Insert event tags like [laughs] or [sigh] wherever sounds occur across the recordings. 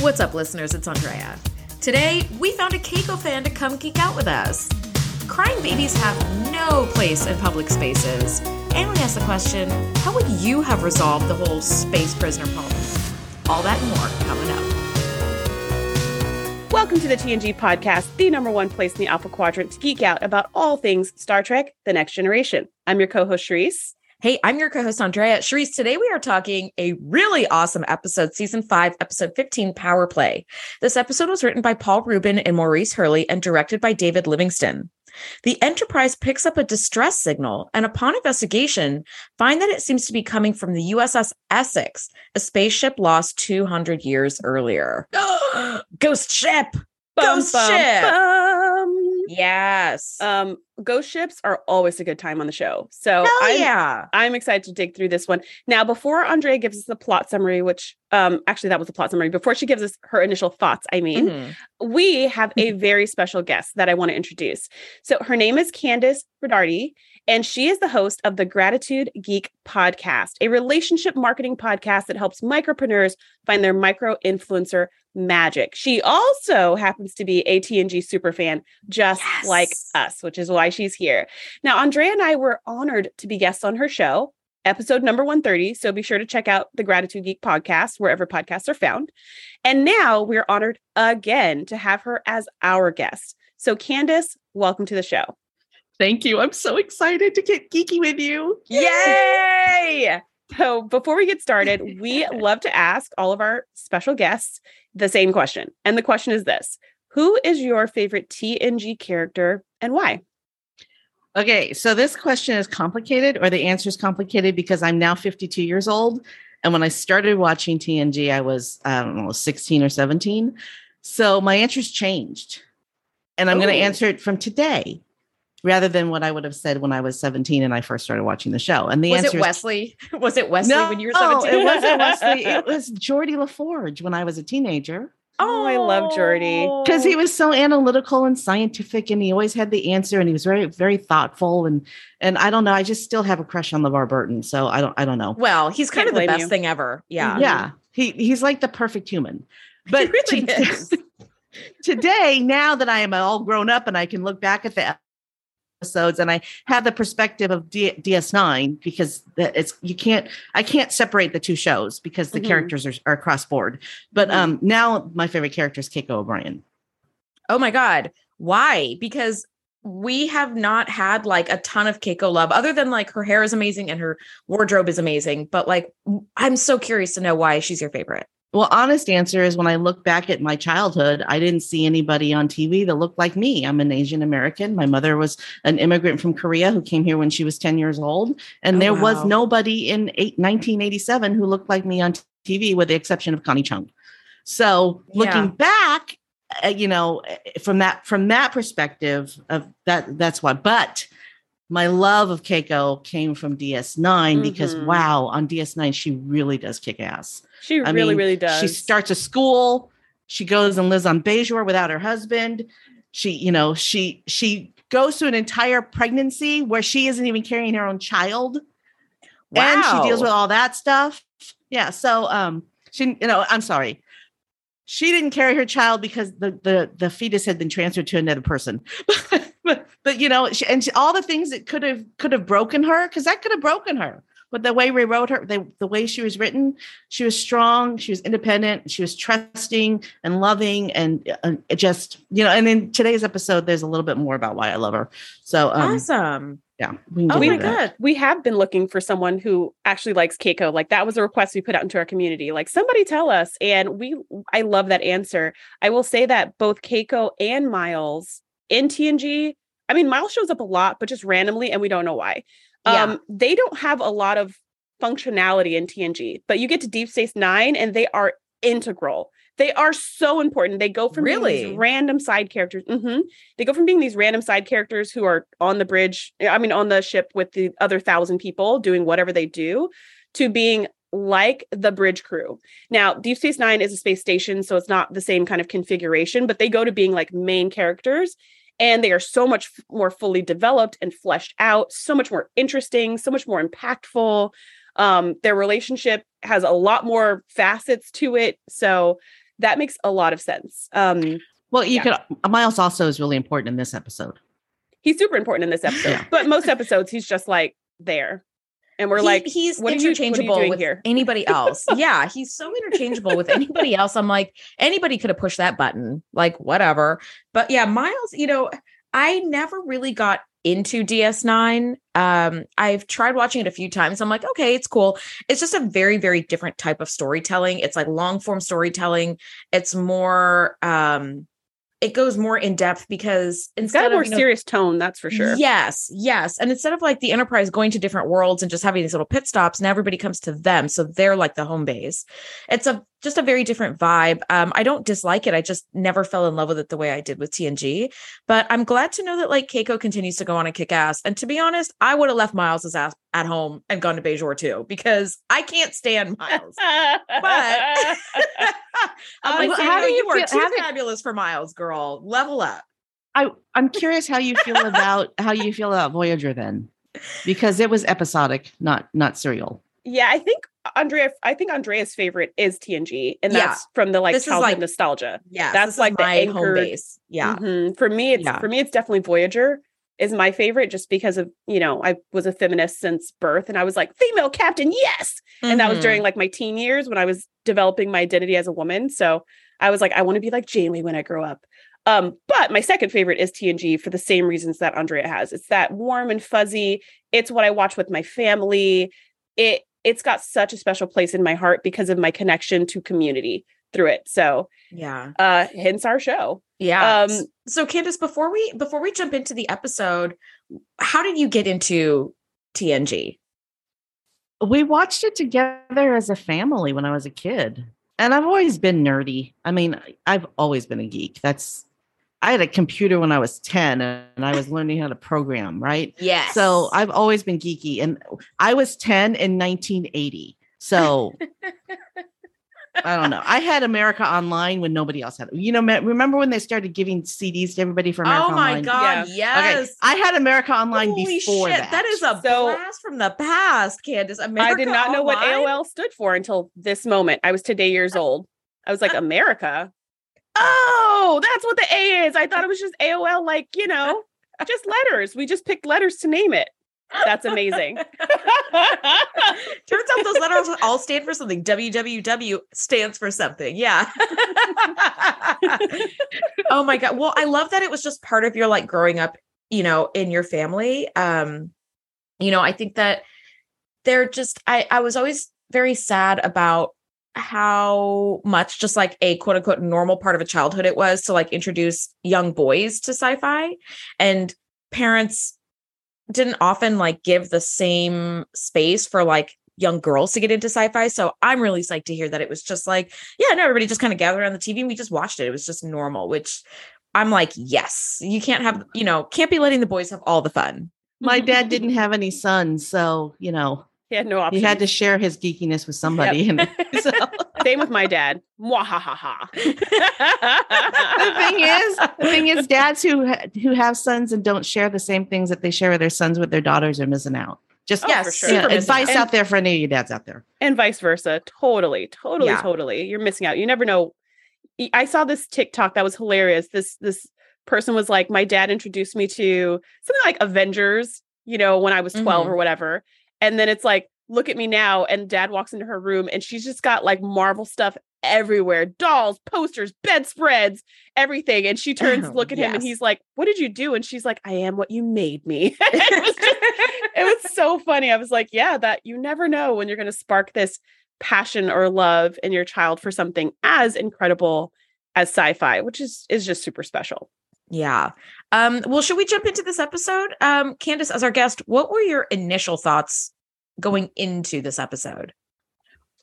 What's up, listeners? It's Andrea. Today, we found a Keiko fan to come geek out with us. Crying babies have no place in public spaces. And we asked the question how would you have resolved the whole space prisoner problem? All that and more coming up. Welcome to the TNG podcast, the number one place in the Alpha Quadrant to geek out about all things Star Trek The Next Generation. I'm your co host, Shereese. Hey, I'm your co-host Andrea. Shereese, today we are talking a really awesome episode, season five, episode 15, Power Play. This episode was written by Paul Ruben and Maurice Hurley and directed by David Livingston. The Enterprise picks up a distress signal and upon investigation, find that it seems to be coming from the USS Essex, a spaceship lost 200 years earlier. [gasps] Ghost ship! Bum, Ghost bum, ship! bum. Yes. Um, ghost ships are always a good time on the show. So I'm, yeah. I'm excited to dig through this one. Now, before Andrea gives us the plot summary, which um actually that was the plot summary, before she gives us her initial thoughts, I mean, Mhm. we have a [laughs] very special guest that I want to introduce. So her name is Kandas Bernardi, and she is the host of the Gratitude Geek podcast, a relationship marketing podcast that helps micropreneurs find their micro influencer magic. She also happens to be a TNG super fan, just Yes. like us, which is why she's here. Now, Andrea and I were honored to be guests on her show. Episode number 130. So be sure to check out the Gratitude Geek podcast wherever podcasts are found. And now we're honored again to have her as our guest. So, Kandas, welcome to the show. Thank you. I'm so excited to get geeky with you. Yay! [laughs] So, before we get started, we [laughs] love to ask all of our special guests the same question. And the question is this Who is your favorite TNG character and why? Okay, so this question is complicated, or the answer is complicated because I'm now 52 years old. And when I started watching TNG, I was, I don't know, 16 or 17. So my answer's changed. And I'm going to Oh. answer it from today rather than what I would have said when I was 17 and I first started watching the show. And the answer Was answer it is Wesley? [laughs] Was it Wesley no, when you were 17? it wasn't Wesley. [laughs] It was Geordi La Forge when I was a teenager. Oh, I love Geordi. because he was so analytical and scientific and he always had the answer and he was very very thoughtful and and i don't know i just still have a crush on levar burton so i don't i don't know Well, he's kind Can't of the best you. thing ever. Yeah. Mm-hmm. yeah he he's like the perfect human [laughs] but he really to- is. today now that i am all grown up and i can look back at the episodes and i have the perspective of D- ds9 because it's you can't i can't separate the two shows because the Mhm. characters are, are cross board but Mhm. um now my favorite character is keiko o'brien Oh my God. Why? Because we have not had like a ton of Keiko love other than like her hair is amazing and her wardrobe is amazing. But like, I'm so curious to know why she's your favorite. Well, honest answer is when I look back at my childhood, I didn't see anybody on TV that looked like me. I'm an Asian American. My mother was an immigrant from Korea who came here when she was 10 years old. And Oh, there was nobody in eight, 1987 who looked like me on TV with the exception of Connie Chung. So looking Yeah. back, uh, you know, uh, from that from that perspective of that that's why. But my love of Keiko came from DS9 because Mhm. wow, on DS9 she really does kick ass. She I really, mean, really does. She starts a school. She goes and lives on Bajor without her husband. She, you know, she she goes through an entire pregnancy where she isn't even carrying her own child, and she deals with all that stuff. Yeah. So, um, she, you know, I'm sorry. She didn't carry her child because the the the fetus had been transferred to another person. [laughs] but, but you know, she, and she, all the things that could have could have broken her because that could have broken her. But the way we wrote her, the, the way she was written, she was strong, she was independent, she was trusting and loving, and uh, just you know. And in today's episode, there's a little bit more about why I love her. So, um, awesome. yeah, we Oh my. God. we have been looking for someone who actually likes Keiko. Like that was a request we put out into our community. Like somebody tell us. And we I love that answer. I will say that both Keiko and Miles in TNG, I mean, Miles shows up a lot, but just randomly, and we don't know why. Yeah. Um, they don't have a lot of functionality in TNG, but you get to Deep Space Nine and they are integral. They are so important. They go from being Really? these random side characters. Mm-hmm. They go from being these random side characters who are on the bridge, I mean, on the ship with the other thousand people doing whatever they do, to being like the bridge crew. Now, Deep Space Nine is a space station, so it's not the same kind of configuration, but they go to being like main characters and they are so much more fully developed and fleshed out, so much more interesting, so much more impactful. Um, their relationship has a lot more facets to it. So that makes a lot of sense. Um, Well, you Yeah. could Miles also is really important in this episode. he's super important in this episode, but most episodes he's just like there, and we're He- like, he's what are you- what are you interchangeable doing with here? anybody [laughs] else. yeah, he's so interchangeable with anybody else. I'm like, anybody could have pushed that button, like whatever. But yeah, Miles, you know, I never really got into DS9. Um, I've tried watching it a few times. I'm like, okay, it's cool. It's just a very, very different type of storytelling. It's like long form storytelling. It's more um it goes more in depth because it's got instead a more of you know, serious tone, that's for sure. Yes, yes. And instead of like the Enterprise going to different worlds and just having these little pit stops, now everybody comes to them. So they're like the home base. It's a just a very different vibe. Um, I don't dislike it. I just never fell in love with it the way I did with TNG. But I'm glad to know that like Keiko continues to go on and kick ass. And to be honest, I would have left Miles' ass at home and gone to Bajor too, because I can't stand Miles. But [laughs] I'm Um, like, how do you you are feel- too fabulous for Miles, girl. Level up. I I'm curious how you feel about how you feel about Voyager then, because it was episodic, not not serial. Yeah, I think Andrea. I think Andrea's favorite is TNG, and Yeah. that's from the like This is childhood like- nostalgia. Yeah, That's like the my home base. Yeah. Mhm. For me, it's Yeah. for me, it's definitely Voyager is my favorite just because of you know I was a feminist since birth, and I was like female captain, yes, and that was Mhm. during like my teen years when I was developing my identity as a woman. So I was like, I want to be like Janeway when I grow up. Um, but my second favorite is TNG for the same reasons that Andrea has. It's that warm and fuzzy. It's what I watch with my family. It it's got such a special place in my heart because of my connection to community through it. So Yeah. uh hence our show. Yeah. Um, so Kandas, before we before we jump into the episode, how did you get into TNG? We watched it together as a family when I was a kid. And I've always been nerdy. I mean, I've always been a geek. That's I had a computer when I was 10 and I was learning how to program, right? Yes. So I've always been geeky and I was 10 in 1980. So I don't know. I had America Online when nobody else had it. You know, remember when they started giving CDs to everybody for America Oh my Online? god, Okay, yes. I had America Online Holy before shit, that. that is a So- blast from the past, Kandas. America I did not know what AOL stood for until this moment. I was today years old. I was like, America. Oh, that's what the A is. I thought it was just AOL, like, you know, just letters. We just picked letters to name it. That's amazing. [laughs] Turns out those letters all stand for something. WWW stands for something. Yeah. [laughs] oh my god. Well, I love that it was just part of your like growing up, you know, in your family. Um, you know, I think that they're just I I was always very sad about how much just like a quote unquote normal part of a childhood it was to like introduce young boys to sci-fi and parents didn't often like give the same space for like young girls to get into sci-fi. So I'm really psyched to hear that it was just like, yeah, no, everybody just kind of gathered around the TV and we just watched it. It was just normal, which I'm like, yes, you can't have, you know, can't be letting the boys have all the fun. My [laughs] dad didn't have any sons, so you know He had no he had to share his geekiness with somebody. And [laughs] so Same with my dad. Mwahaha. [laughs] the thing is, the thing is, dads who who have sons and don't share the same things that they share with their sons with their daughters are missing out. Just Oh, yes, for sure. you know, advice missing out there for any of you dads out there. and vice versa. Totally, totally, Yeah. totally. You're missing out. You never know. I- saw this TikTok that was hilarious. This this person was like, my dad introduced me to something like Avengers, you know, when I was 12 Mhm. or whatever. And then it's like, look at me now. And dad walks into her room and she's just got like Marvel stuff everywhere dolls, posters, bedspreads, everything. And she turns, to look at him, and he's like, What did you do? And she's like, I am what you made me. [laughs] it, was just, it was [laughs] so funny. I was like, Yeah, that you never know when you're going to spark this passion or love in your child for something as incredible as sci-fi, which is is just super special. Yeah. Um, well, should we jump into this episode? Um, Kandas, as our guest, what were your initial thoughts going into this episode?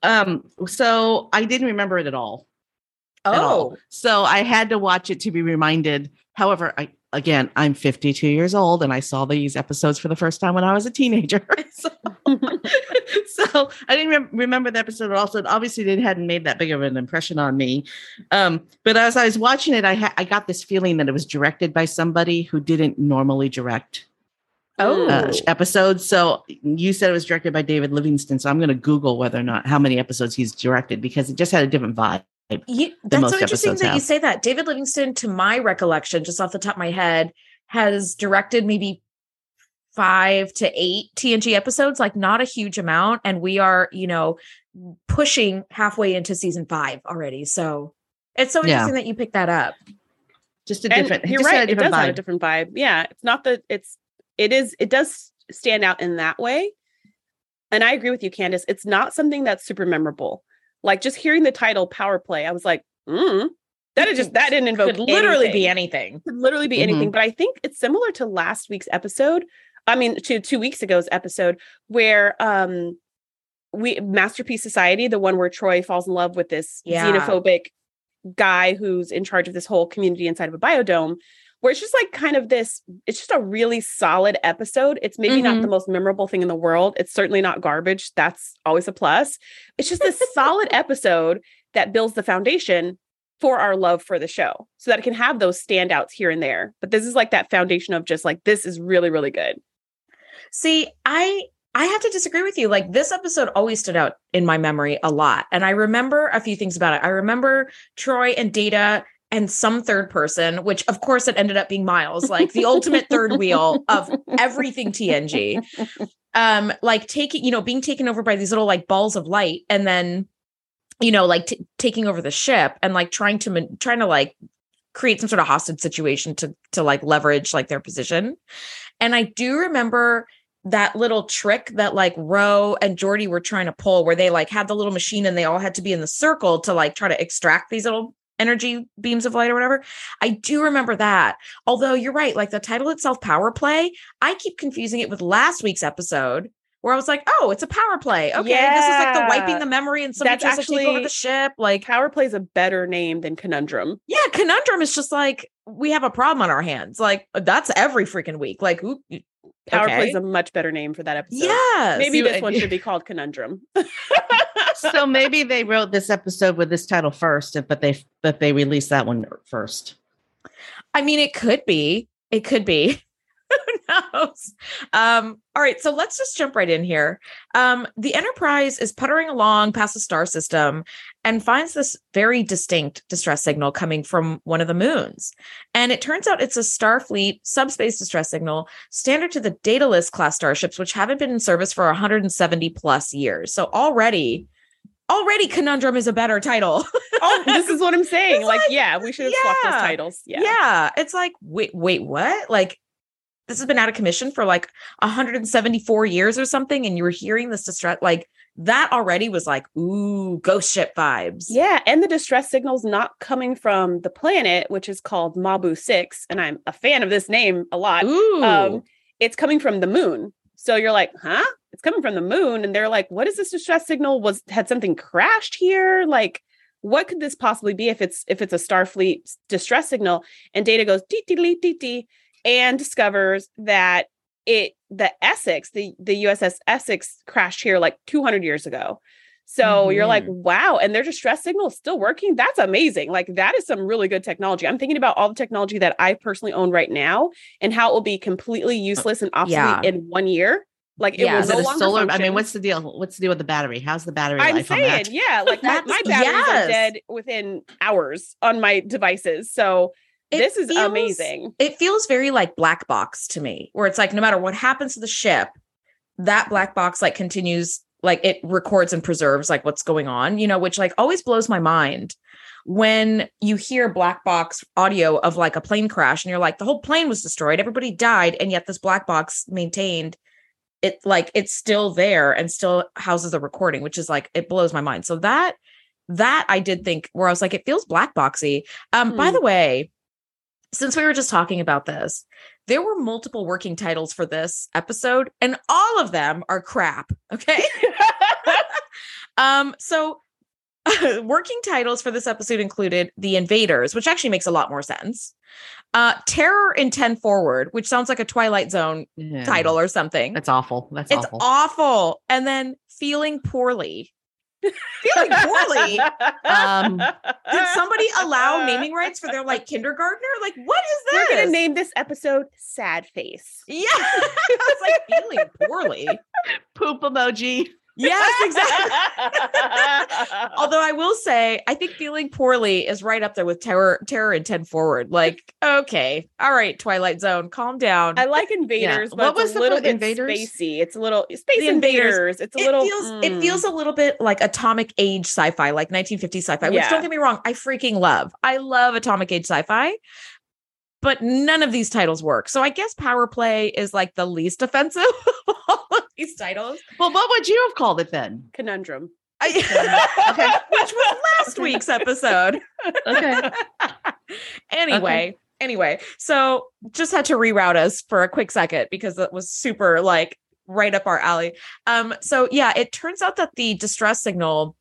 Um, so I didn't remember it at all. Oh. at all. So I had to watch it to be reminded. However, I again, I'm 52 years old and I saw these episodes for the first time when I was a teenager. [laughs] so, [laughs] so I didn't rem- remember the episode at all. So obviously it hadn't made that big of an impression on me. Um, but as I was watching it, I ha- I got this feeling that it was directed by somebody who didn't normally direct Oh. uh, episodes. So you said it was directed by David Livingston. So I'm going to Google whether or not how many episodes he's directed because it just had a different vibe. You, that's so interesting episodes that you say that. David Livingston, to my recollection, just off the top of my head, has directed maybe five to eight TNG episodes, like not a huge amount. And we are, you know, pushing halfway into season five already. So it's so Yeah. interesting that you picked that up. Just a And different. you're just a right. It does different have a different vibe. Yeah. It's not that it's it is it does stand out in that way. And I agree with you, Kandas. It's not something that's super memorable. Like just hearing the title Power Play, I was like, mm, that is just that didn't invoke Could literally be anything. anything. could literally be Mhm. anything. But I think it's similar to last week's episode. I mean, to two weeks ago's episode where um we Masterpiece Society, the one where Troi falls in love with this Yeah. xenophobic guy who's in charge of this whole community inside of a biodome, where it's just like kind of this, it's just a really solid episode. It's maybe not Mhm. the most memorable thing in the world. It's certainly not garbage. That's always a plus. It's just this solid [laughs] episode that builds the foundation for our love for the show so that it can have those standouts here and there. But this is like that foundation of just like, this is really, really good. See, I I have to disagree with you. Like this episode always stood out in my memory a lot. And I remember a few things about it. I remember Troi and Data and some third person, which of course it ended up being Miles, like the ultimate third wheel of everything TNG. Um, like taking, you know, being taken over by these little like balls of light and then, you know, like t- taking over the ship and like trying to trying to like create some sort of hostage situation to to like leverage like their position. And I do remember that little trick that like Ro and Geordi were trying to pull where they like had the little machine and they all had to be in the circle to like try to extract these little energy beams of light or whatever. I do remember that. Although you're right, like the title itself, Power Play, I keep confusing it with last week's episode where I was like, oh, it's a power play. Okay, this is like the wiping the memory and somebody That's tries to take over the ship. Like, Power Play is a better name than Conundrum. yeah, conundrum is just like we have a problem on our hands. Like that's every freaking week. Like who? Power okay. Play is a much better name for that episode. Yeah, Maybe You- this one should [laughs] be called Conundrum. so maybe they wrote this episode with this title first, but they but they released that one first. I mean, it could be. It could be. [laughs] Who knows? Um, all right, so let's just jump right in here. Um, the Enterprise is puttering along past the star system and finds this very distinct distress signal coming from one of the moons. And it turns out it's a Starfleet subspace distress signal standard to the Daedalus class starships, which haven't been in service for 170 plus years. So already, already Conundrum is a better title. [laughs] oh, this is what I'm saying. Like, like, yeah, we should have swapped those titles. Yeah. Yeah. It's like, wait, wait, what? Like, this has been out of commission for like 174 years or something. And you were hearing this distress, like that already was like, ooh, ghost ship vibes. Yeah, and the distress signal's not coming from the planet, which is called Mabu 6, and I'm a fan of this name a lot. Ooh. Um, it's coming from the moon. So you're like, huh? It's coming from the moon. And they're like, what is this distress signal? Was had something crashed here? Like, what could this possibly be if it's if it's a Starfleet distress signal? And Data goes dee dee dee dee dee and discovers that it the Essex, the the USS Essex crashed here like 200 years ago. So you're like, mm-hmm. wow, and their distress signal is still working. That's amazing. Like that is some really good technology. I'm thinking about all the technology that I personally own right now and how it will be completely uh, useless and obsolete Yeah. in one year. Like it Yeah. will no a longer solar? I mean, what's the deal? What's the deal with the battery? How's the battery I'm life on saying, that? yeah, like my, [laughs] my batteries yes. are dead within hours on my devices. So It this is feels- amazing. It feels very like black box to me, where it's like no matter what happens to the ship, that black box like continues, like it records and preserves like what's going on, you know, which like always blows my mind when you hear black box audio of like a plane crash and you're like, the whole plane was destroyed, everybody died, and yet this black box maintained it like it's still there and still houses a recording, which is like it blows my mind. So that that I did think where I was like, it feels black boxy. Um, by Hmm. the way, since we were just talking about this, there were multiple working titles for this episode, and all of them are crap. Okay. [laughs] um, so [laughs] working titles for this episode included The Invaders, which actually makes a lot more sense. Uh, Terror in 10 Forward, which sounds like a Twilight Zone Yeah. title or something. That's awful. That's it's awful. awful. And then Feeling Poorly. Feeling poorly. Um, Did somebody allow naming rights for their like kindergartner? Like, what is that? We're gonna name this episode Sad Face. Yeah. [laughs] I was like feeling poorly. Poop emoji. Yes, exactly. [laughs] Although I will say, I think feeling poorly is right up there with terror, terror and 10 forward. Like, okay, all right, Twilight Zone, calm down. I like Invaders, but What was it's the a little bit Invaders? spacey. It's a little Space The Invaders. Invaders. It's a it little feels it mm. feels a little bit like atomic age sci-fi, like 1950 sci-fi, which Yeah. don't get me wrong, I freaking love. I love atomic age sci-fi. But none of these titles work. So I guess Power Play is like the least offensive [laughs] of all of these titles. Well, what would you have called it then? conundrum. I, [laughs] which was last week's episode. Okay. [laughs] anyway, anyway, so just had to reroute us for a quick second because it was super like right up our alley. Um, so yeah, it turns out that the distress signal,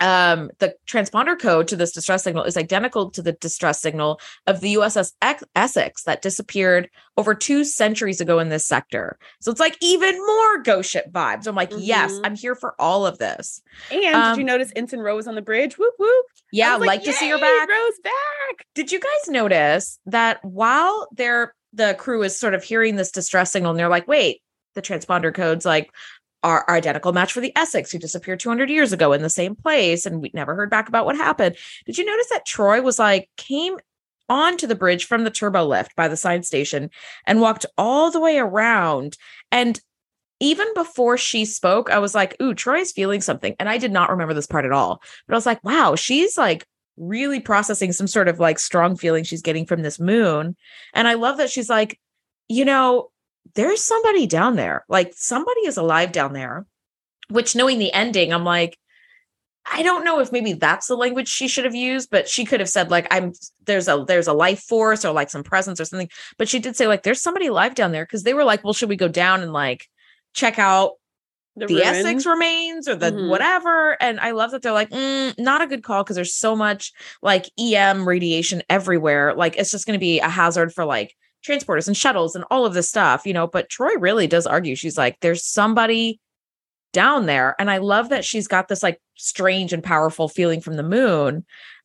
um, the transponder code to this distress signal is identical to the distress signal of the USS Essex that disappeared over two centuries ago in this sector. So it's like even more ghost ship vibes. I'm like, yes, Mhm. I'm here for all of this. And Um, did you notice Ensign Ro's on the bridge? Whoop whoop. Yeah, was like, to see her "Yay, back. Ro's back. Did you guys notice that while they're the crew is sort of hearing this distress signal and they're like, wait, the transponder codes like are identical match for the Essex who disappeared 200 years ago in the same place and we never heard back about what happened. Did you notice that Troi was like came onto the bridge from the turbo lift by the side station and walked all the way around and even before she spoke, I was like, ooh, Troi's feeling something. And I did not remember this part at all. But I was like, wow, she's like really processing some sort of like strong feeling she's getting from this moon. And I love that she's like, you know, there's somebody down there. Like somebody is alive down there, which knowing the ending, I'm like, I don't know if maybe that's the language she should have used, but she could have said like I'm there's a there's a life force or like some presence or something. But she did say like there's somebody alive down there because they were like, well, should we go down and like check out The, the. Essex remains or the Mhm. whatever. And I love that they're like, "Mm, not a good call because there's so much like EM radiation everywhere. Like it's just going to be a hazard for like transporters and shuttles and all of this stuff, you know. But Troi really does argue. She's like, there's somebody down there. And I love that she's got this like strange and powerful feeling from the moon.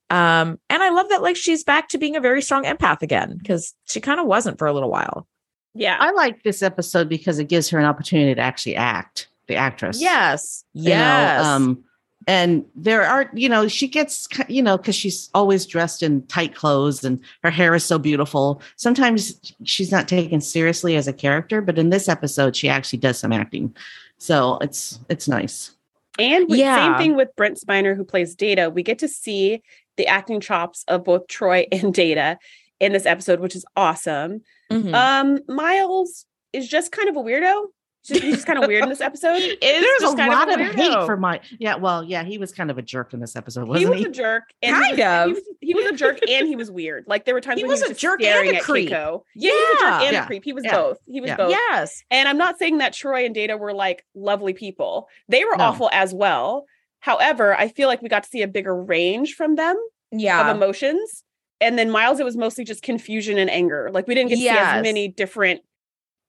Um, and I love that like she's back to being a very strong empath again because she kind of wasn't for a little while. Yeah. I like this episode because it gives her an opportunity to actually act, the actress. Yes. You know, Yes. um, and there are, you know, she gets, you know, because she's always dressed in tight clothes and her hair is so beautiful. Sometimes she's not taken seriously as a character, but in this episode, she actually does some acting. So it's it's nice. And with, Yeah. same thing with Brent Spiner, who plays Data. We get to see the acting chops of both Troi [laughs] and Data in this episode, which is awesome. Mhm. Um, Miles is just kind of a weirdo. He's just, he's kind of weird in this episode. [laughs] Is There's just a kind lot of, weirdo. hate for my yeah. Well, yeah, he was kind of a jerk in this episode, he wasn't was he? was a jerk, and Kind he was, of. He was, he was a jerk, and he was weird. Like there were times He when was he was a just jerk and a creep. Keiko. Yeah, he was a jerk and Yeah. a creep. He was Yeah. both. He was Yeah. both. Yes. And I'm not saying that Troi and Data were like lovely people. They were No. awful as well. However, I feel like we got to see a bigger range from them Yeah. of emotions. And then Miles, it was mostly just confusion and anger. Like we didn't get to see as many different.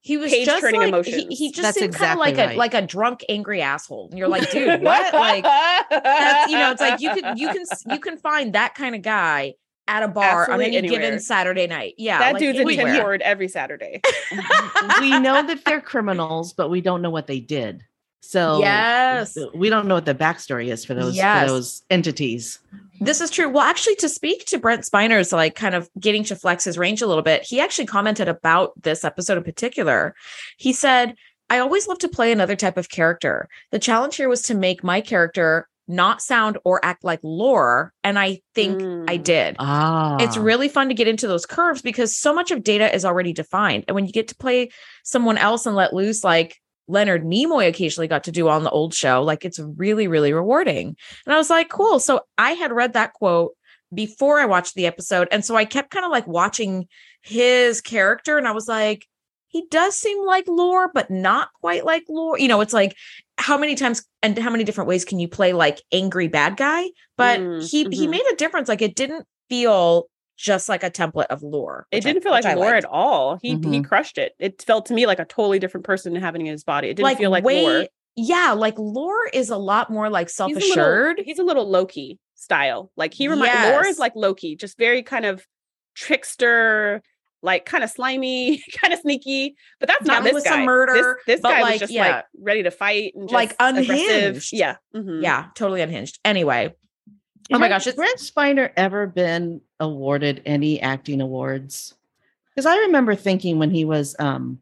He was page just turning like, emotions. He, he just That's seemed kind of exactly like a like a drunk, angry asshole. And you're like, dude, what? like that's you know, it's like you can you can you can find that kind of guy at a bar Absolutely on any anywhere. given Saturday night. Yeah. that like dude's in Tim anywhere. Ford every Saturday. [laughs] we know that they're criminals, but we don't know what they did. So Yes. we don't know what the backstory is for those Yes. for those entities. This is true. Well, actually, to speak to Brent Spiner's like kind of getting to flex his range a little bit, he actually commented about this episode in particular. He said, I always love to play another type of character. The challenge here was to make my character not sound or act like lore. And I think I Mm. did. Ah, It's really fun to get into those curves because so much of data is already defined. And when you get to play someone else and let loose, like Leonard Nimoy occasionally got to do on the old show, like it's really, really rewarding. And I was like, cool. So I had read that quote before I watched the episode. And so I kept kind of like watching his character and I was like, he does seem like lore, but not quite like lore. You know, it's like how many times and how many different ways can you play like angry bad guy? But Mm, he he mhm. made a difference. Like it didn't feel just like a template of lore. It didn't feel like lore at all. He he Mhm. crushed it. It felt to me like a totally different person having in his body. It didn't like feel like way, lore. Yeah, like lore is a lot more like He's a little- self-assured. He's a little Loki style. Like he reminds Lore is like Loki, just very kind of trickster, like kind of slimy, [laughs] kind of sneaky. But that's Yeah, not this with guy. murder, This, this guy like, was just yeah. like ready to fight and just Like, aggressive. unhinged. Yeah. mhm. Yeah, totally unhinged. Anyway, Oh my gosh, it's- Brent Spiner ever been awarded any acting awards? Because I remember thinking when he was um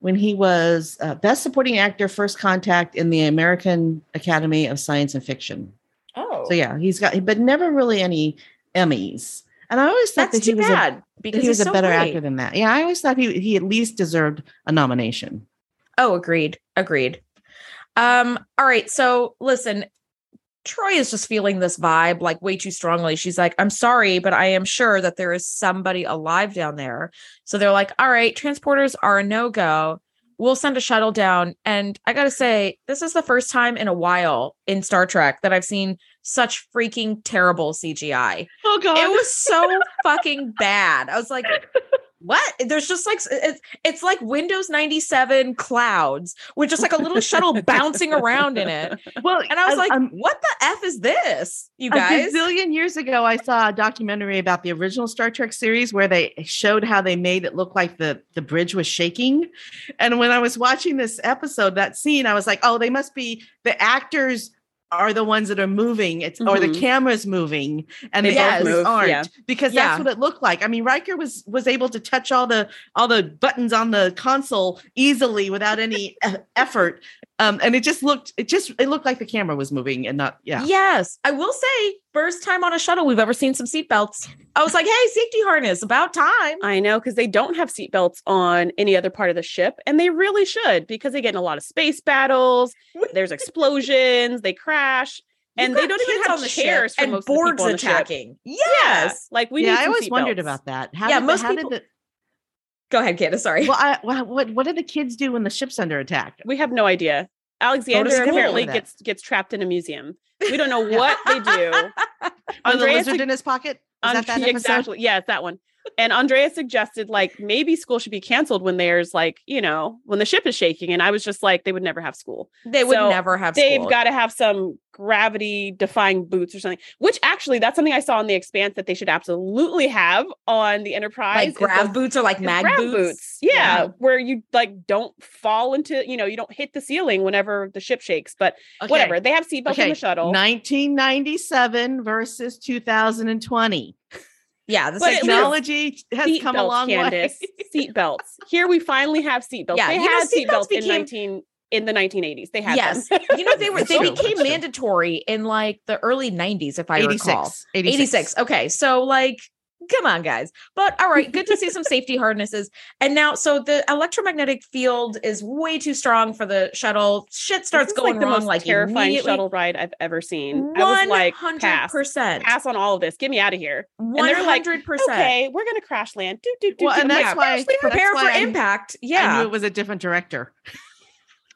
when he was uh, best supporting actor first contact in the American Academy of Science and Fiction. oh, So yeah, he's got but never really any Emmys. And I always thought that's that he was bad a, because he was a so better great. actor than that. Yeah, I always thought he he at least deserved a nomination. Oh, agreed. Agreed. Um, all right. So listen, Troi is just feeling this vibe like way too strongly. She's like, I'm sorry, but I am sure that there is somebody alive down there. So they're like, all right, transporters are a no-go. We'll send a shuttle down. And I gotta say, this is the first time in a while in Star Trek that I've seen such freaking terrible CGI. Oh god. It was so fucking bad. I was like, [laughs] what? There's just like it's it's like Windows 97 clouds with just like a little shuttle [laughs] bouncing around in it. well, And I was a- like, what the F is this? You guys A guys? gazillion years ago, I saw a documentary about the original Star Trek series where they showed how they made it look like the, the bridge was shaking. And when I was watching this episode, that scene, I was like, oh, they must be the actors are the ones that are moving. It's or the Mhm. camera's moving and They the both move, aren't yeah. because Yeah. that's what it looked like. I mean, Riker was was able to touch all the all the buttons on the console easily without any effort. Um, and it just looked it just it looked like the camera was moving and not yeah. Yes. I will say, first time on a shuttle we've ever seen some seatbelts. I was like, hey, safety harness, about time. I know because they don't have seatbelts on any other part of the ship, and they really should because they get in a lot of space battles. There's explosions, they crash, You've and they don't even have on the chairs ship for and most of the boards the ship. attacking. Yeah, Yes. like we. yeah, need I always wondered seatbelts. about that. How Yeah, did most the, how people- did the Go ahead, Kate. Sorry. well, I, well, what what do the kids do when the ship's under attack? We have no idea. Alexander apparently gets gets trapped in a museum. We don't know [laughs] what they do. [laughs] Oh, the lizard in his pocket. Is that that [laughs] episode? exactly. Yeah, it's that one. And Andrea suggested like maybe school should be canceled when there's like, you know, when the ship is shaking. And I was just like, they would never have school. They would So never have They've got to have some gravity defying boots or something, which actually that's something I saw in the expanse that they should absolutely have on the Enterprise. like grav those- boots or like mag grab boots. Yeah, Yeah. where you like don't fall into, you know, you don't hit the ceiling whenever the ship shakes. But Okay, whatever, they have seatbelts Okay. on the shuttle. 1997 versus 2020. Yeah, the But Technology has come a Seatbelts, long Kandas. way. seatbelts. Here we finally have seatbelts. Yeah, they know, had seatbelts seatbelts in became- 19 in the 1980s. They had yes. them. you know, they [laughs] were they true, became mandatory in like the early 90s, if I recall. 86. 86. 86. Okay. So like come on, guys. But all right, good to see some safety harnesses. And now so the electromagnetic field is way too strong for the shuttle. Shit starts This is, going like the wrong most like terrifying shuttle ride I've ever seen. I was like, pass, 100%. pass on all of this. Get me out of here. they're like, 100%. Okay, we're gonna crash land. Do do do. Well, and that's why Actually, prepare that's for why I- impact. I Yeah. knew it was a different director.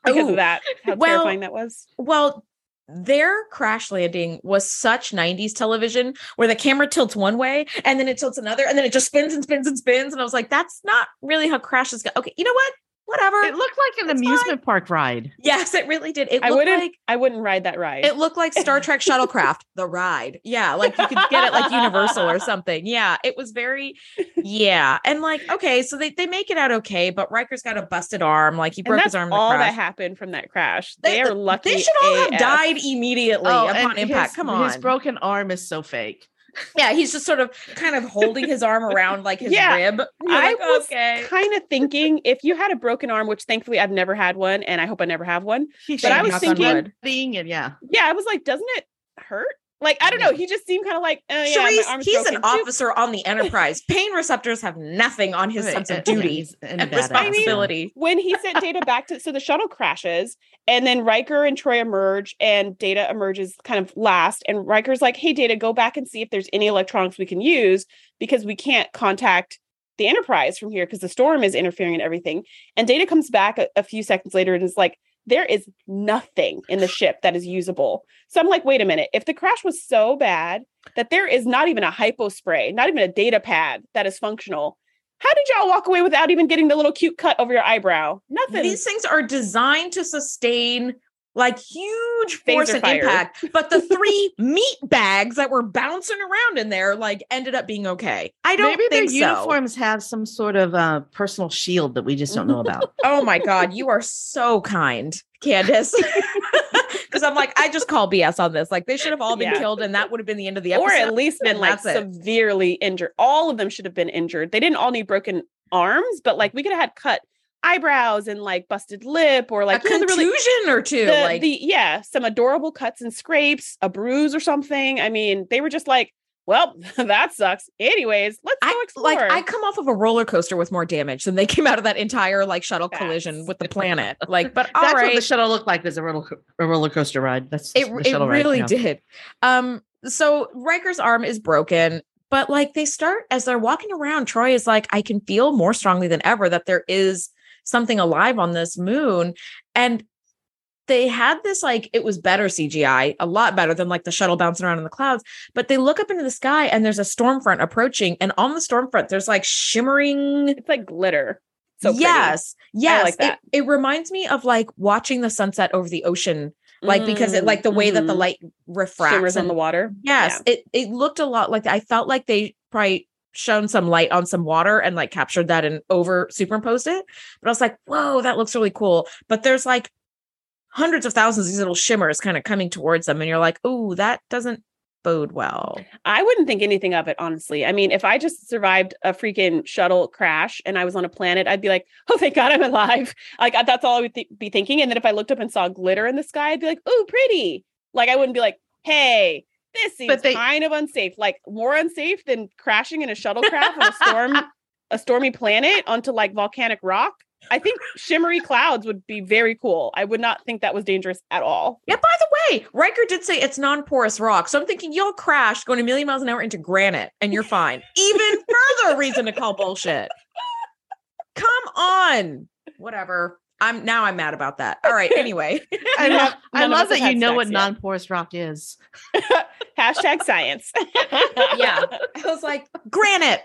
because Ooh. of that. How Well, terrifying that was. Well, their crash landing was such 90s television where the camera tilts one way and then it tilts another and then it just spins and spins and spins. And I was like, that's not really how crashes go. Okay, you know what? Whatever. It looked like an amusement park ride. yes, it really did. It I looked wouldn't. like I wouldn't ride that ride. it looked like Star Trek Shuttlecraft, the ride. Yeah, like you could get it like Universal or [laughs] something. Yeah, it was very, yeah. And like, okay, so they, they make it out okay, but Riker's got a busted arm. Like he broke his arm all that happened from that crash. They- They, are lucky. They should all have died immediately Oh, upon impact. his- Come on. His broken arm is so fake. Yeah, he's just sort of kind of holding his arm around like his Yeah, rib. You're I like, was okay. kind of thinking if you had a broken arm, which thankfully I've never had one, and I hope I never have one. He But I was be thinking- wood. studying and yeah. Yeah, I was like, doesn't it hurt? Like I don't know. He just seemed kind of like, oh yeah, my he's broken. an officer on the [laughs] Enterprise. Pain receptors have nothing on his sense of duty he's- and and badass. responsibility. when he sent Data back to so the shuttle crashes and then Riker and Troi emerge and Data emerges kind of last and Riker's like, "Hey Data, go back and see if there's any electronics we can use because we can't contact the Enterprise from here because the storm is interfering and everything." And Data comes back a, a few seconds later and is like, "There is nothing in the ship that is usable." So I'm like, "Wait a minute. If the crash was so bad that there is not even a hypo spray, not even a data pad that is functional, how did y'all walk away without even getting the little cute cut over your eyebrow? Nothing. These things are designed to sustain like huge force and impact. But the [laughs] three meat bags that were bouncing around in there, like, ended up being okay. I don't Maybe their think so. uniforms have some sort of uh, personal shield that we just don't know about. [laughs] Oh my God, you are so kind, Kandas. [laughs] Because I'm like, I just call BS on this. Like, they should have all been Yeah. killed, and that would have been the end of the episode. or at least been like it. severely injured. All of them should have been injured. They didn't all need broken arms, but like we could have had cut eyebrows and like busted lip or like a know, contusion really or two. the, like, the yeah, some adorable cuts and scrapes, a bruise or something. I mean, they were just like, well, [laughs] that sucks. Anyways, let's go I explore. like I come off of a roller coaster with more damage than they came out of that entire like shuttle collision with the [laughs] planet. Like, but all That's what the shuttle looked like. Was a roller, a roller coaster ride. That's it, it shuttle ride really now. did. Um, so Riker's arm is broken, but like they start as they're walking around, Troi is like, I can feel more strongly than ever that there is something alive on this moon. And they had this like it was better CGI, a lot better than like the shuttle bouncing around in the clouds. But they look up into the sky and there's a storm front approaching, and on the storm front, there's like shimmering it's like glitter. So pretty. yes, yes. like It- that. It, reminds me of like watching the sunset over the ocean, like because it Mm, like the way that the mhm. light refracts shimmers on the water. Yes, it it looked a lot like I felt like they probably shone some light on some water and like captured that and over superimposed it. But I was like, whoa, that looks really cool. But there's like hundreds of thousands of these little shimmers kind of coming towards them, and you're like, oh, that doesn't bode well. I wouldn't think anything of it, honestly. I mean, if I just survived a freaking shuttle crash and I was on a planet, I'd be like, [laughs] oh, thank God I'm alive. Like, that's all I would th- be thinking. And then if I looked up and saw glitter in the sky, I'd be like, oh, pretty. Like, I wouldn't be like, hey, this seems they- kind of unsafe. Like, more unsafe than crashing in a shuttlecraft on a storm, [laughs] a stormy planet onto like volcanic rock. I think shimmery clouds would be very cool. I would not think that was dangerous at all. Yeah, by the way, Riker did say it's non-porous rock. So I'm thinking you'll crash going a million miles an hour into granite and you're fine. Even further reason to call bullshit. Come on. Whatever. I'm now I'm mad about that. All right. [laughs] Anyway. I, [laughs] love, I love that you know what yet. non-porous rock is. [laughs] Hashtag science. yeah. I was like, granite.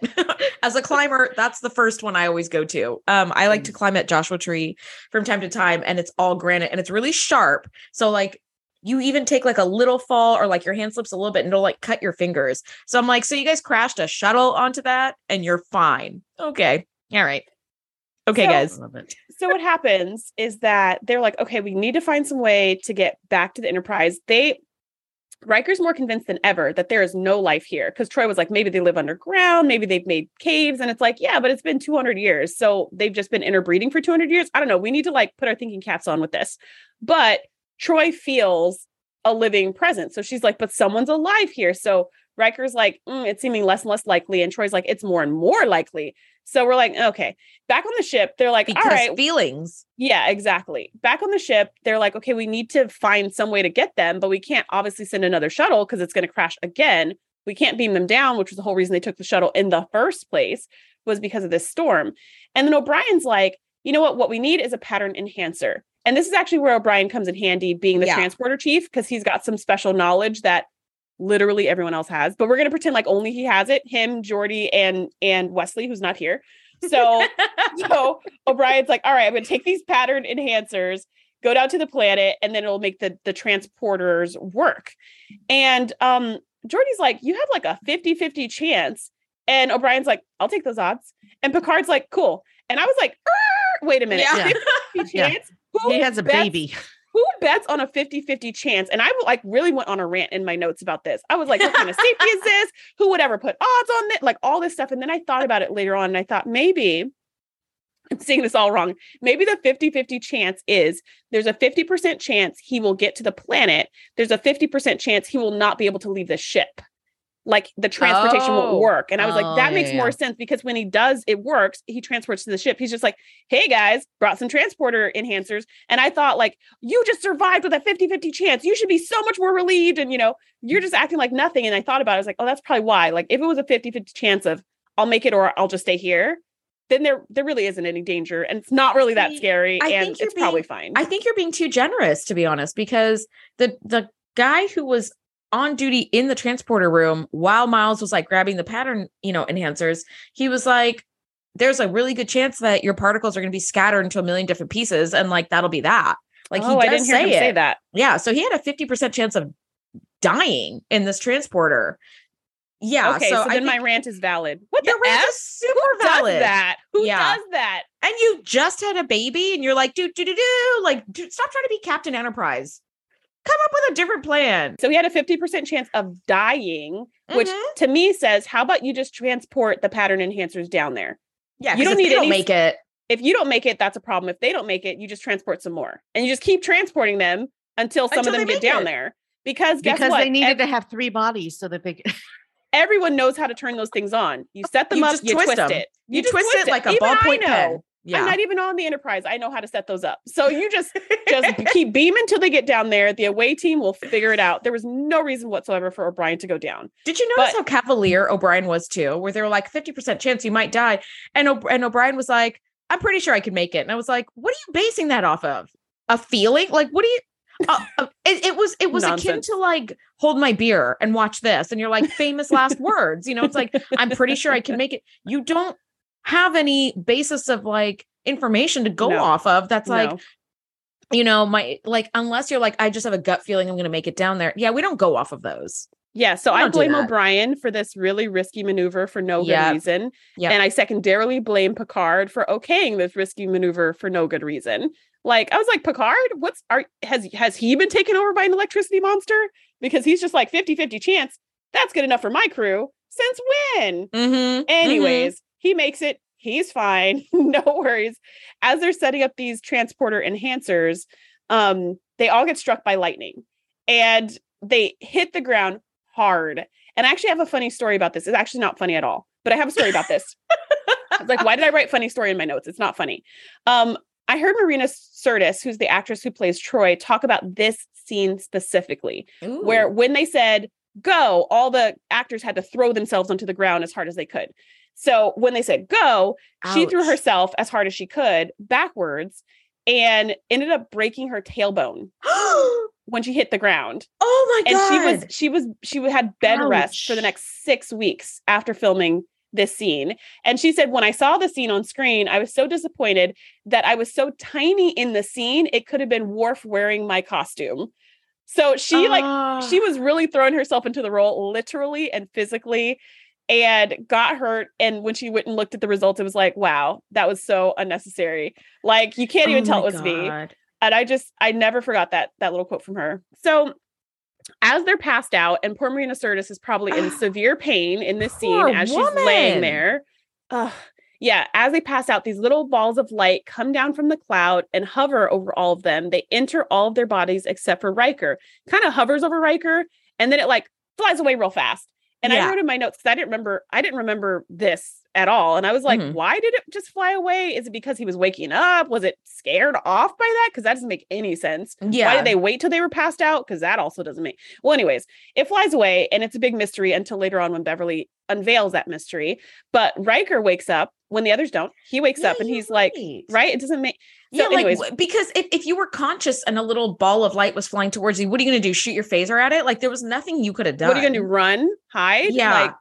As a climber, that's the first one I always go to. Um, I like to climb at Joshua Tree from time to time, and it's all granite and it's really sharp. So like you even take like a little fall or like your hand slips a little bit and it'll like cut your fingers. So I'm like, so you guys crashed a shuttle onto that and you're fine. Okay. All right. Okay, So- guys. So what happens is that they're like, okay, we need to find some way to get back to the Enterprise. They Riker's more convinced than ever that there is no life here because Troi was like, maybe they live underground, maybe they've made caves, and it's like, yeah, but it's been 200 years, so they've just been interbreeding for 200 years. I don't know. We need to like put our thinking caps on with this, but Troi feels a living presence, so she's like, but someone's alive here. So Riker's like, mm, it's seeming less and less likely, and Troi's like, it's more and more likely. So we're like, okay, back on the ship, they're like, Because all right, feelings. yeah, exactly. Back on the ship, they're like, okay, we need to find some way to get them, but we can't obviously send another shuttle because it's going to crash again. We can't beam them down, which was the whole reason they took the shuttle in the first place, was because of this storm. And then O'Brien's like, you know what? What we need is a pattern enhancer. And this is actually where O'Brien comes in handy, being the Yeah. transporter chief, because he's got some special knowledge that literally everyone else has. But we're going to pretend like only he has it. Him, Geordi, and and Wesley, who's not here. So [laughs] so O'Brien's like, all right, I'm gonna take these pattern enhancers, go down to the planet, and then it'll make the the transporters work. And um Geordi's like, you have like a 50-50 chance. And O'Brien's like, I'll take those odds. And Picard's like, cool. And I was like, "Er, wait a minute, Yeah. 50 [laughs] Yeah. chance? Who He has a bets- baby. Who bets on a 50-50 chance? And I like really went on a rant in my notes about this. I was like, what kind of safety is this? Who would ever put odds on it? Like all this stuff. And then I thought about it later on and I thought maybe I'm seeing this all wrong. Maybe the 50-50 chance is there's a 50% chance he will get to the planet. There's a 50% chance he will not be able to leave the ship. Like the transportation Oh. won't work. And I was like, Oh, that yeah, makes yeah, more sense because when he does, it works. He transports to the ship. He's just like, hey guys, brought some transporter enhancers. And I thought, like, you just survived with a 50 50 chance. You should be so much more relieved. And, you know, you're mm. just acting like nothing. And I thought about it. I was like, oh, that's probably why. Like, if it was a 50 50 chance of I'll make it or I'll just stay here, then there there really isn't any danger. And it's not really that scary. I and it's probably fine. I think you're being too generous, to be honest, because the the guy who was on duty in the transporter room while Miles was like grabbing the pattern, you know, enhancers, he was like, "There's a really good chance that your particles are going to be scattered into a million different pieces, and like that'll be that." Like oh, he does didn't say it. say that. Yeah, so he had a 50% chance of dying in this transporter. Yeah, okay, so, so, then my rant is valid. What the rant F? is super Who valid. does that? Who Yeah. does that? And you just had a baby and you're like, do do do do, like do, stop trying to be Captain Enterprise. Come up with a different plan. So he had a 50% chance of dying, which Mhm. to me says, how about you just transport the pattern enhancers down there? Yeah, you don't need any- make it. If you don't make it, that's a problem. If they don't make it, you just transport some more. And you just keep transporting them until some Until of them get down it. there. Because guess because what? they needed Ev- to have three bodies so that they could. [laughs] everyone knows how to turn those things on. You set them You up, you twist twist, it. You, just twist, it like a ballpoint know. Pen. I'm not even on the Enterprise. I know how to set those up. So you just just [laughs] keep beaming until they get down there. The away team will figure it out. There was no reason whatsoever for O'Brien to go down. Did you notice But- how cavalier O'Brien was too? Where they were like 50% chance you might die. And, o- and O'Brien was like, I'm pretty sure I could make it. And I was like, what are you basing that off of? A feeling? Like, what do you? Uh, [laughs] it, it was it was akin to like hold my beer and watch this and you're like [laughs] famous last words you know it's like i'm pretty sure i can make it you don't have any basis of like information to go No. off of that's like you know my like unless you're like i just have a gut feeling i'm going to make it down there yeah we don't go off of those Yeah, so I blame. O'Brien for this really risky maneuver for no Yep. good reason. Yep. And I secondarily blame Picard for okaying this risky maneuver for no good reason. Like I was like, Picard, what's are has has he been taken over by an electricity monster? Because he's just like 50-50 chance. That's good enough for my crew. Since when? mm-hmm. Anyways, he makes it. He's fine. [laughs] no worries. As they're setting up these transporter enhancers, um, they all get struck by lightning and they hit the ground hard. And I actually have a funny story about this. It's actually not funny at all, but I have a story about this. I was like, why did I write funny story in my notes? It's not funny. Um, I heard Marina Sirtis, who's the actress who plays Troi, talk about this scene specifically where when they said go, all the actors had to throw themselves onto the ground as hard as they could. So when they said go, she threw herself as hard as she could backwards and ended up breaking her tailbone [gasps] when she hit the ground. oh my god. And she was she was she had bed rest for the next 6 weeks after filming this scene. And she said when I saw the scene on screen, I was so disappointed that I was so tiny in the scene, it could have been Worf wearing my costume. So she like Ah. she was really throwing herself into the role literally and physically and got hurt and when she went and looked at the results it was like wow that was so unnecessary. Like you can't even Oh tell it was me and i just i never forgot that that little quote from her. So as they're passed out and poor marina sirtis is probably in severe pain in this scene as she's laying there Ugh. yeah as they pass out these little balls of light come down from the cloud and hover over all of them. They enter all of their bodies except for riker. Kind of hovers over riker and then it like flies away real fast and Yeah. I wrote in my notes because I didn't remember, I didn't remember this at all. And I was like, Mhm. why did it just fly away? Is it because he was waking up? Was it scared off by that? Because that doesn't make any sense. yeah Why did they wait till they were passed out? Because that also doesn't make well, anyways, it flies away and it's a big mystery until later on when Beverly unveils that mystery. But Riker wakes up when the others don't. He wakes Yeah, up and he's like, right. right? It doesn't make yeah, so like anyways- w- because if, if you were conscious and a little ball of light was flying towards you, what are you going to do? Shoot your phaser at it? Like there was nothing you could have done. what are you gonna do? Run, hide? Yeah, Like,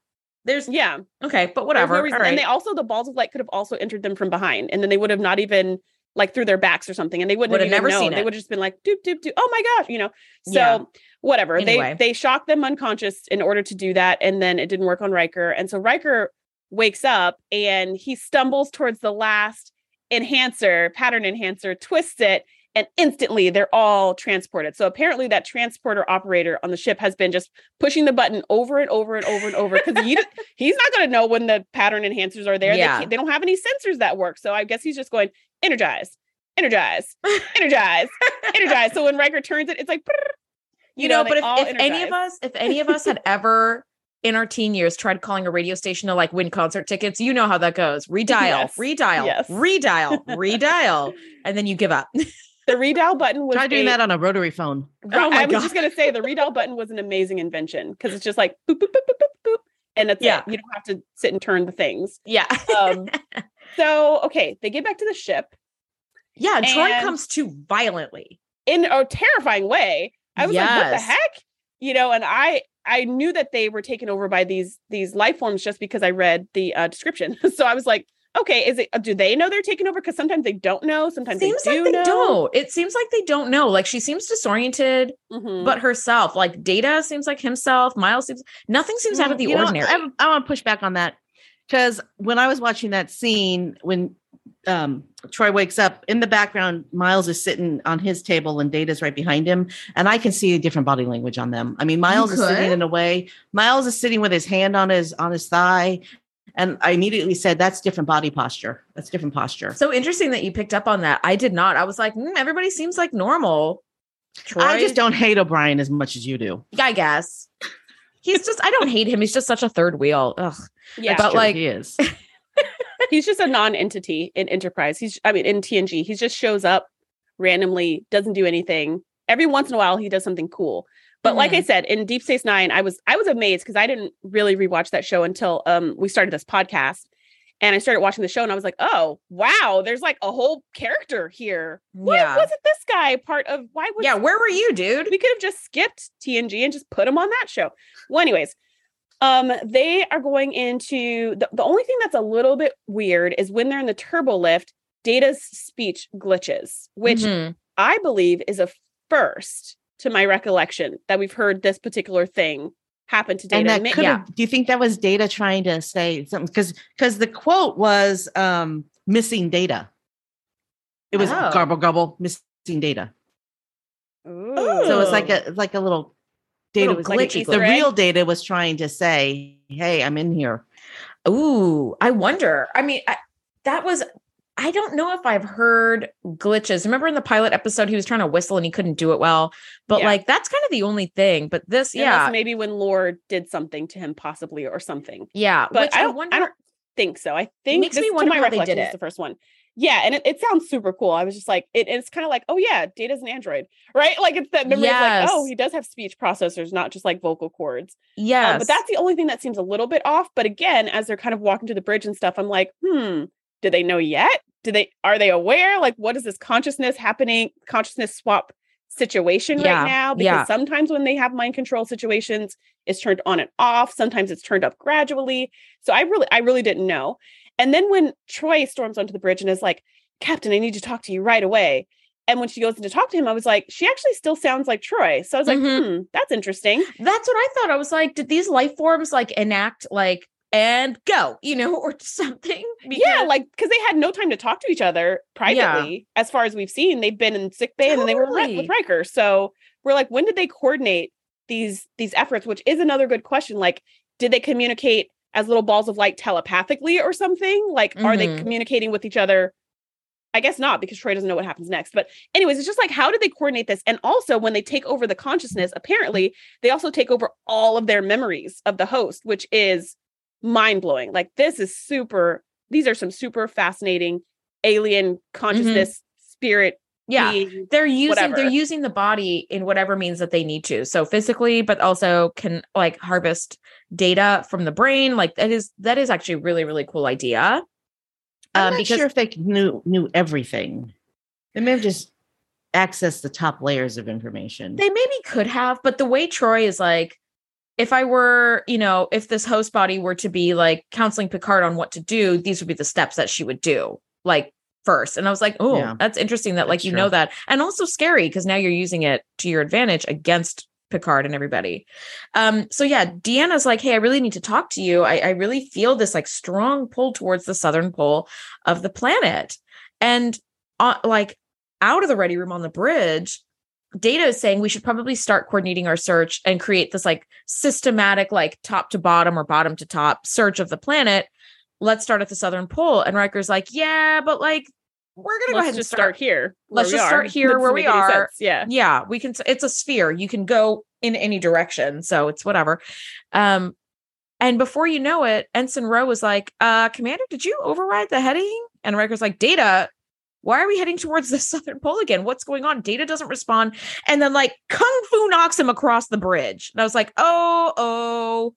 there's yeah. okay, but whatever. no right. And they also the balls of light could have also entered them from behind, and then they would have not even like through their backs or something, and they wouldn't Would have have never known. seen They it. would have just been like, doop doop doop. Oh my gosh, you know. So Yeah. whatever. Anyway. They they shocked them unconscious in order to do that, and then it didn't work on Riker, and so Riker wakes up and he stumbles towards the last enhancer, pattern enhancer, twists it. And instantly they're all transported. So apparently that transporter operator on the ship has been just pushing the button over and over and over and over because he, [laughs] he's not going to know when the pattern enhancers are there. They Yeah. can't- They, don't have any sensors that work. So I guess he's just going energize, energize, energize, energize. So when Riker turns it, it's like, "Brrr." you know, they but if, if any of us, if any of us had ever in our teen years tried calling a radio station to like win concert tickets, you know how that goes. Redial, Yes. redial, Yes. redial, redial, [laughs] and then you give up. [laughs] the redial button was Try doing a- that on a rotary phone. Oh my I was God. just gonna say the redial button was an amazing invention because it's just like boop boop boop boop boop boop, and that's Yeah. it. You don't have to sit and turn the things. yeah. Um, [laughs] so okay, they get back to the ship Yeah. And Troi comes to violently. in a terrifying way. I was like, what the heck? You know, and I I knew that they were taken over by these these life forms just because I read the uh, description. [laughs] so I was like, okay, is it uh, do they know they're taking over? Because sometimes they don't know, sometimes seems they do like they know. don't. It seems like they don't know. Like she seems disoriented, Mhm. but herself. Like Data seems like himself. Miles seems nothing seems out of the You know, ordinary. I, I want to push back on that because when I was watching that scene, when um, Troi wakes up in the background, Miles is sitting on his table and Data's right behind him, and I can see a different body language on them. I mean, Miles is sitting in a way. Miles is sitting with his hand on his on his thigh, and I immediately said, "That's different body posture. That's different posture." so interesting that you picked up on that. I did not. I was like, "Hmm, everybody seems like normal. Troy, I just don't hate O'Brien as much as you do. I guess. He's just, I don't hate him. He's just such a third wheel. Ugh. yeah, but like- he is. [laughs] he's just a non-entity in Enterprise. He's I mean in TNG, he just shows up randomly, doesn't do anything. Every once in a while he does something cool. But like I said, in Deep Space 9, I was I was amazed because I didn't really rewatch that show until um we started this podcast. And I started watching the show and I was like, "Oh, wow, there's like a whole character here. Why Yeah. wasn't this guy part of why was Yeah. Where were you, dude? we could have just skipped TNG and just put him on that show. Well, anyways, um, they are going into the, the only thing that's a little bit weird is when they're in the turbo lift, Data's speech glitches, which Mhm. I believe is a first to my recollection that we've heard this particular thing happen to Data. and that could have do you think that was data trying to say something because because the quote was um missing data it was Oh. garble garble missing data Ooh. so it's like a like a little data was like Easter the real data was trying to say hey i'm in here Ooh, I wonder. I mean, I, that was. I don't know if I've heard glitches. Remember in the pilot episode, he was trying to whistle and he couldn't do it well. But Yeah. like, that's kind of the only thing. But this, Unless yeah, maybe when Lore did something to him, possibly or something. yeah. But which I don't, wonder. I don't think so. I think Makes this, me wonder my how they did it. the first one. Yeah, and it, it sounds super cool. I was just like, it, it's kind of like, oh yeah, Data's an android, right? Like it's that memory of like, oh, he does have speech processors, not just like vocal cords. Um, but that's the only thing that seems a little bit off. But again, as they're kind of walking to the bridge and stuff, I'm like, hmm, do they know yet? Do they are they aware? Like, what is this consciousness happening? Consciousness swap situation Yeah, right now? Because yeah. sometimes when they have mind control situations, it's turned on and off. Sometimes it's turned up gradually. So I really, I really didn't know. And then when Troi storms onto the bridge and is like, Captain, I need to talk to you right away. And when she goes in to talk to him, I was like, she actually still sounds like Troi. So I was like, Mhm. hmm, that's interesting. that's what I thought. I was like, did these life forms like enact like and go, you know, [laughs] or something? yeah, like because they had no time to talk to each other privately. As far as we've seen, they've been in sick bay and they were with Riker. So we're like, when did they coordinate these these efforts? Which is another good question. Like, did they communicate as little balls of light telepathically or something? Like, are they Mhm. communicating with each other? I guess not because Troi doesn't know what happens next. But anyways, it's just like how did they coordinate this? And also when they take over the consciousness, apparently they also take over all of their memories of the host, which is mind blowing. Like this is super. These are some super fascinating alien consciousness spirit. yeah. being- They're using whatever. they're using the body in whatever means that they need to. So physically, but also can like harvest data from the brain. Like that is that is actually a really, really cool idea. i'm Um, not because sure if they knew knew everything they may have just accessed the top layers of information They maybe could have, but the way Troi is like, if I were, you know, if this host body were to be like counseling Picard on what to do, these would be the steps that she would do, like first. And I was like, oh, Yeah. that's interesting that like you true. know that, and also scary because now you're using it to your advantage against Picard and everybody. Um, so yeah, Deanna's like, hey, I really need to talk to you. I, I really feel this like strong pull towards the southern pole of the planet, and uh, like out of the ready room on the bridge data is saying we should probably start coordinating our search and create this like systematic like top to bottom or bottom to top search of the planet let's start at the southern pole and Riker's like yeah but like we're gonna go Let's ahead and start, start here. Let's just are. start here where we are. sense. Yeah. yeah we can it's a sphere you can go in any direction so it's whatever um and before you know it ensign Ro was like uh commander did you override the heading and Riker's like data why are we heading towards the [laughs] southern pole again what's going on data doesn't respond and then like kung fu knocks him across the bridge and i was like oh oh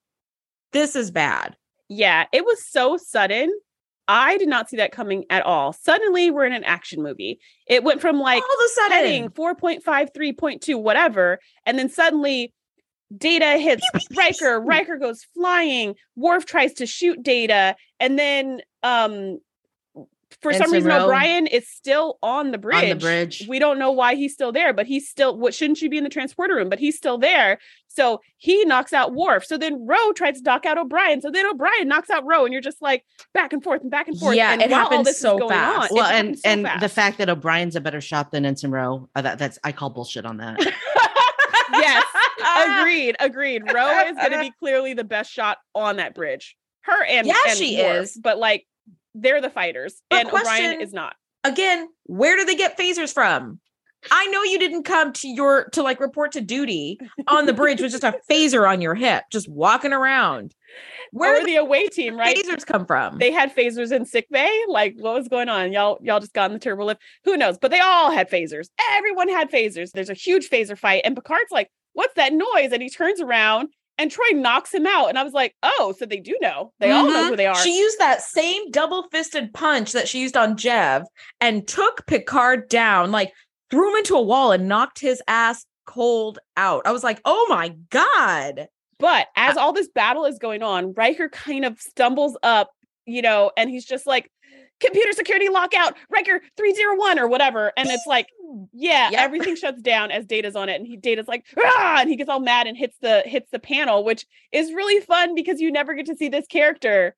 this is bad Yeah, it was so sudden. I did not see that coming at all. Suddenly, we're in an action movie. It went from like all of a sudden heading 4.5, 3.2, whatever. And then suddenly Data hits Riker. Riker goes flying. Worf tries to shoot Data. And then um for some reason. O'Brien is still on the bridge. bridge. We don't know why he's still there, but he's still what shouldn't you be in the transporter room? But he's still there. So he knocks out Worf. So then Ro tries to knock out O'Brien. So then O'Brien knocks out Ro, and you're just like back and forth and back and forth. Yeah, and it happens so fast. on, well, and so and the fact that O'Brien's a better shot than Ensign Ro, uh, that, that's I call bullshit on that. [laughs] yes, agreed, agreed. Ro is going [laughs] to be clearly the best shot on that bridge. Her and Yeah, and she Worf, is. but like they're the fighters, But and question- is not. Again, where do they get phasers from? I know you didn't come to your to like report to duty on the bridge with just a [laughs] phaser on your hip, just walking around. Where do the away team, right? phasers come from? they had phasers in sick bay. Like, what was going on? Y'all, y'all just got in the turbo lift. Who knows? But they all had phasers. Everyone had phasers. There's a huge phaser fight, and Picard's like, "What's that noise?" And he turns around, and Troi knocks him out. And I was like, "Oh, so they do know. They all know who mm-hmm. they are." She used that same double fisted punch that she used on Jev and took Picard down, like threw him into a wall and knocked his ass cold out. I was like, oh my God. But as all this battle is going on, Riker kind of stumbles up, you know, and he's just like, computer security lockout, Riker 301 or whatever. And it's like, yeah, Yep. everything shuts down as Data's on it. And he Data's like, ah, and he gets all mad and hits the hits the panel, which is really fun because you never get to see this character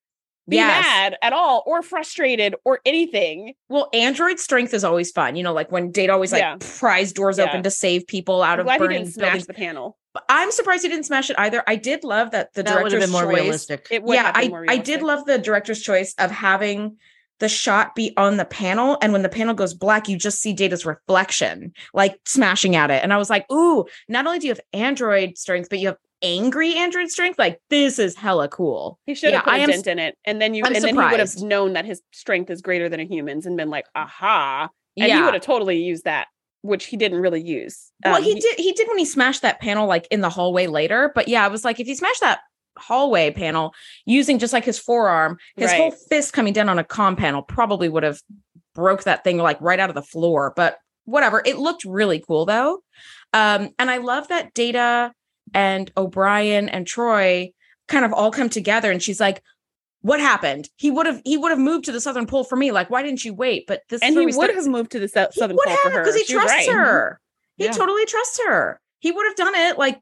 be Yes. mad at all or frustrated or anything. Well, Android strength is always fun. You know, like when Data always like Yeah. pries doors Yeah. open to save people out I'm of glad he burning didn't smash buildings. the panel. But I'm surprised he didn't smash it either. I did love that the that would have director's been more choice. realistic. It would yeah, have been I more I did love the director's choice of having the shot be on the panel, and when the panel goes black, you just see Data's reflection, like smashing at it. And I was like, "Ooh! Not only do you have Android strength, but you have angry Android strength. Like this is hella cool." He should have Yeah, put I a am dent in it, and then you, I'm and then he would have known that his strength is greater than a human's, and been like, "Aha!" And he would have totally used that, which he didn't really use. well, Um, he did. He did when he smashed that panel, like in the hallway later. But yeah, I was like, if he smashed that hallway panel using just like his forearm, his whole fist coming down on a com panel probably would have broke that thing like right out of the floor. But whatever, it looked really cool though. Um, and I love that Data and O'Brien and Troi kind of all come together, and she's like. What happened? He would have he would have moved to the southern pole for me. Like, why didn't you wait? But this and he would start- have moved to the sou- he southern would pole for her he She trusts right. her. He Yeah. totally trusts her. He would have done it. Like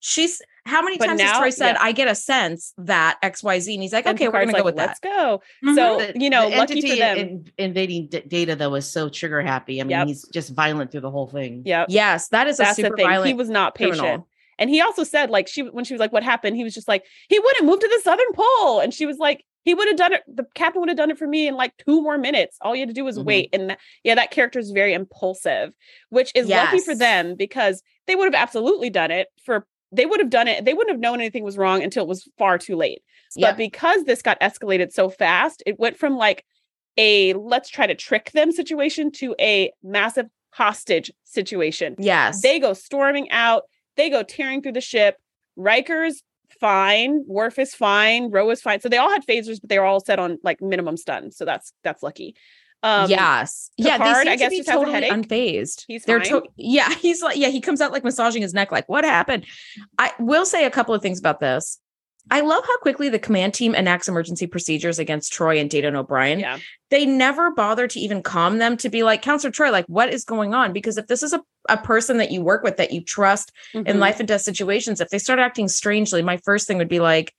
she's how many But times has now- Troi said, yeah. I get a sense that XYZ? And he's like, okay, we're Picard's gonna go like, with Let's that. go. Mhm. So The- you know, the lucky for entity them. in- invading D- data though was so trigger happy. I mean, Yep. he's just violent through the whole thing. Yeah. yes, that is a That's the super thing. violent He was not patient. criminal. And he also said, like, she when she was like, "What happened?" He was just like, "He wouldn't move to the southern pole," and she was like, "He would have done it. The captain would have done it for me in like two more minutes. All you had to do was Mhm. wait." And that, yeah, that character is very impulsive, which is lucky for them because they would have absolutely done it for. They would have done it. They wouldn't have known anything was wrong until it was far too late. Yep. But because this got escalated so fast, it went from like a let's try to trick them situation to a massive hostage situation. Yes. They go storming out. They go tearing through the ship. Riker's fine. Worf is fine. Ro is fine. So they all had phasers, but they were all set on like minimum stun. So that's that's lucky. Um, yes. Yeah. They Picard, seem I to guess, be has a totally unfazed. He's They're fine. to- yeah. [laughs] He's like, yeah, he comes out like massaging his neck. Like, what happened? I will say a couple of things about this. I love how quickly the command team enacts emergency procedures against Troi and and O'Brien. Yeah. they never bother to even calm them to be like, Counselor Troi, like, what is going on? Because if this is a, a person that you work with that you trust in Mhm. life and death situations, if they start acting strangely, my first thing would be like,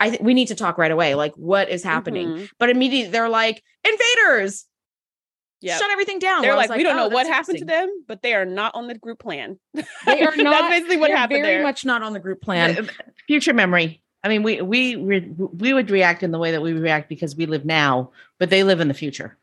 I th- we need to talk right away. Like, what is happening? Mhm. But immediately they're like, invaders, Yeah. shut everything down. They're Where I like, we don't oh, know what happened to them, but they are not on the group plan. [laughs] They are not. That's basically what happened Very there. much not on the group plan. Uh, Future memory. I mean, we we we we would react in the way that we react because we live now, but they live in the future.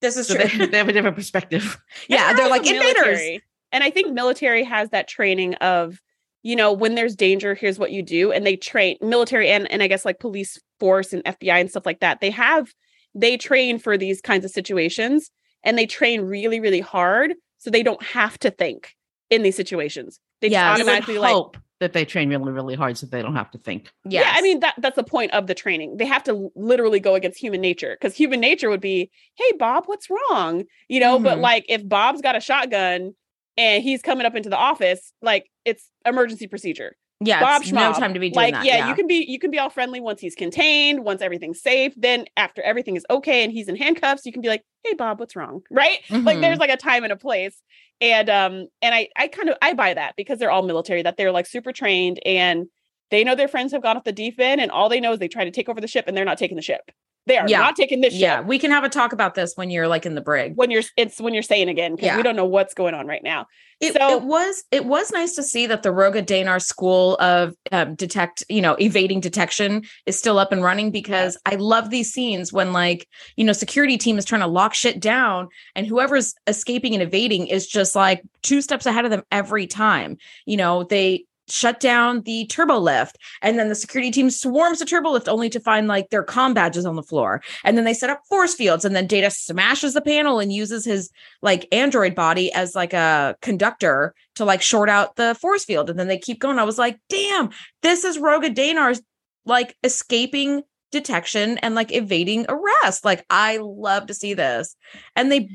This is So true. they, [laughs] they have a different perspective. yeah, And they're like invaders. military. And I think military has that training of, you know, when there's danger, here's what you do. And they train military and and I guess like police force and FBI and stuff like that. They have they train for these kinds of situations and they train really, really hard. So they don't have to think in these situations. They Yeah, just you You automatically like hope that they train really, really hard so they don't have to think. Yes. Yeah, I mean that that's the point of the training. They have to literally go against human nature because human nature would be, "Hey Bob, what's wrong?" You know, but Mhm. like if Bob's got a shotgun and he's coming up into the office, like it's emergency procedure. Yeah, Bob it's no time to be doing like that. yeah, you can be you can be all friendly once he's contained, once everything's safe. Then after everything is okay and he's in handcuffs, you can be like, "Hey Bob, what's wrong?" [laughs] Right? Like Mhm. there's like a time and a place. And um and I I kind of I buy that because they're all military that they're like super trained and they know their friends have gone off the deep end and all they know is they try to take over the ship and they're not taking the ship. They are Yeah. not taking this. Yeah, we can have a talk about this when you're like in the brig. When you're it's when you're saying again because Yeah. we don't know what's going on right now. It, So- it was it was nice to see that the Roga Danar school of um, detect you know evading detection is still up and running because I love these scenes when like you know security team is trying to lock shit down and whoever's escaping and evading is just like two steps ahead of them every time. You know they shut down the turbo lift and then the security team swarms the turbo lift only to find like their com badges on the floor. And then they set up force fields and then data smashes the panel and uses his like android body as like a conductor to like short out the force field. And then they keep going. I was like damn this is roga danar's like escaping detection and like evading arrest. Like i love to see this. And they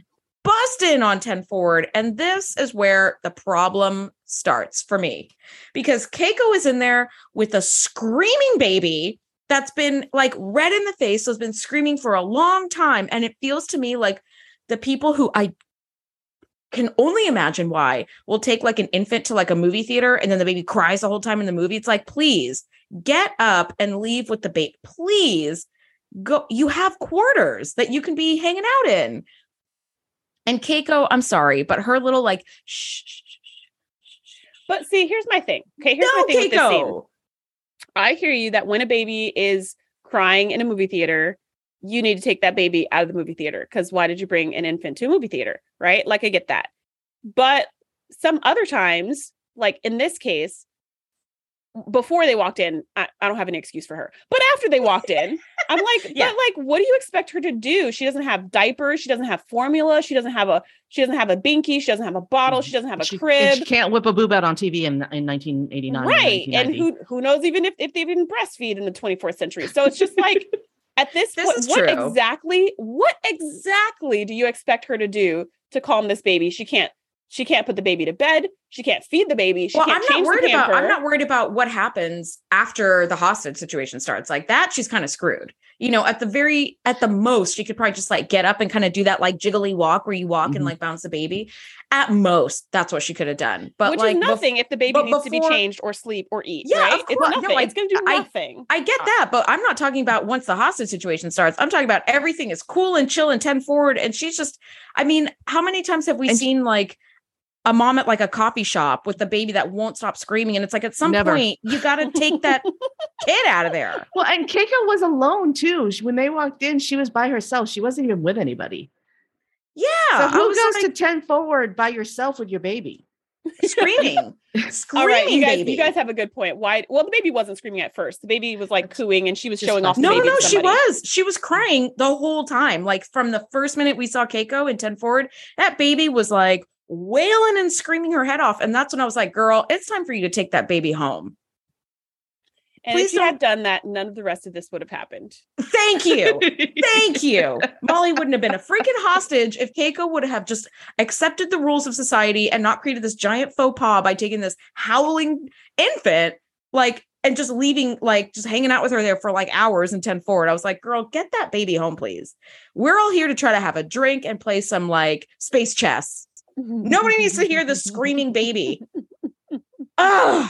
bust in on 10 forward and this is where the problem starts for me because keiko is in there with a screaming baby that's been like red in the face has been screaming for a long time and it feels to me like the people who i can only imagine why will take like an infant to like a movie theater and then the baby cries the whole time in the movie. It's like please get up and leave with the baby please go you have quarters that you can be hanging out in and keiko i'm sorry but her little like shh, shh, shh, But see, here's my thing. Okay, here's no my thing with this scene. keiko I hear you that when a baby is crying in a movie theater, you need to take that baby out of the movie theater because why did you bring an infant to a movie theater? Right? Like, I get that. But some other times, like in this case, before they walked in, I, I don't have any excuse for her. But after they walked in, I'm [laughs] like, Yeah. but like, what do you expect her to do? She doesn't have diapers. She doesn't have formula. She doesn't have a. She doesn't have a binky. She doesn't have a bottle. She mm-hmm. doesn't have a She, crib. she can't whip a boob out on TV in, in 1989. right and who who knows even if, if they didn't breastfeed in the 24th century so it's just like [laughs] at this, This point what true. exactly what exactly do you expect her to do to calm this baby she can't she can't put the baby to bed she can't feed the baby she well, can't I'm not worried about. I'm not worried about what happens after the hostage situation starts. Like that, she's kind of screwed. You know, at the very, at the most, she could probably just like get up and kind of do that like jiggly walk where you walk and Mhm. like bounce the baby. At most, that's what she could have done. But which like, is bef- nothing if the baby needs to be changed or sleep or eat Yeah, right of it's course. No, I- it's gonna do I- nothing I get that, but I'm not talking about once the hostage situation starts. I'm talking about everything is cool and chill and 10 forward. And she's just, I mean, how many times have we And seen like a mom at like a coffee shop with the baby that won't stop screaming? And it's like at some Never. point, you got to take that [laughs] kid out of there. Well, and Keiko was alone too. She- When they walked in, she was by herself. She wasn't even with anybody. Yeah. so who goes like, to 10 forward by yourself with your baby? screaming? screaming, [laughs] all right you guys baby. you guys have a good point why well the baby wasn't screaming at first the baby was like cooing and she was Just showing off the no, no, baby no, she was. She was crying the whole time. Like from the first minute we saw Keiko in 10 forward, that baby was like wailing and screaming her head off. And that's when I was like, girl, it's time for you to take that baby home. And Please if you don't- had done that, none of the rest of this would have happened. Thank you. [laughs] Thank you. Molly wouldn't have been a freaking hostage if Keiko would have just accepted the rules of society and not created this giant faux pas by taking this howling infant, like, and just leaving, like, just hanging out with her there for like hours and 10 forward. I was like, girl, get that baby home, please. We're all here to try to have a drink and play some like space chess. Nobody needs to hear the [laughs] screaming baby. Oh,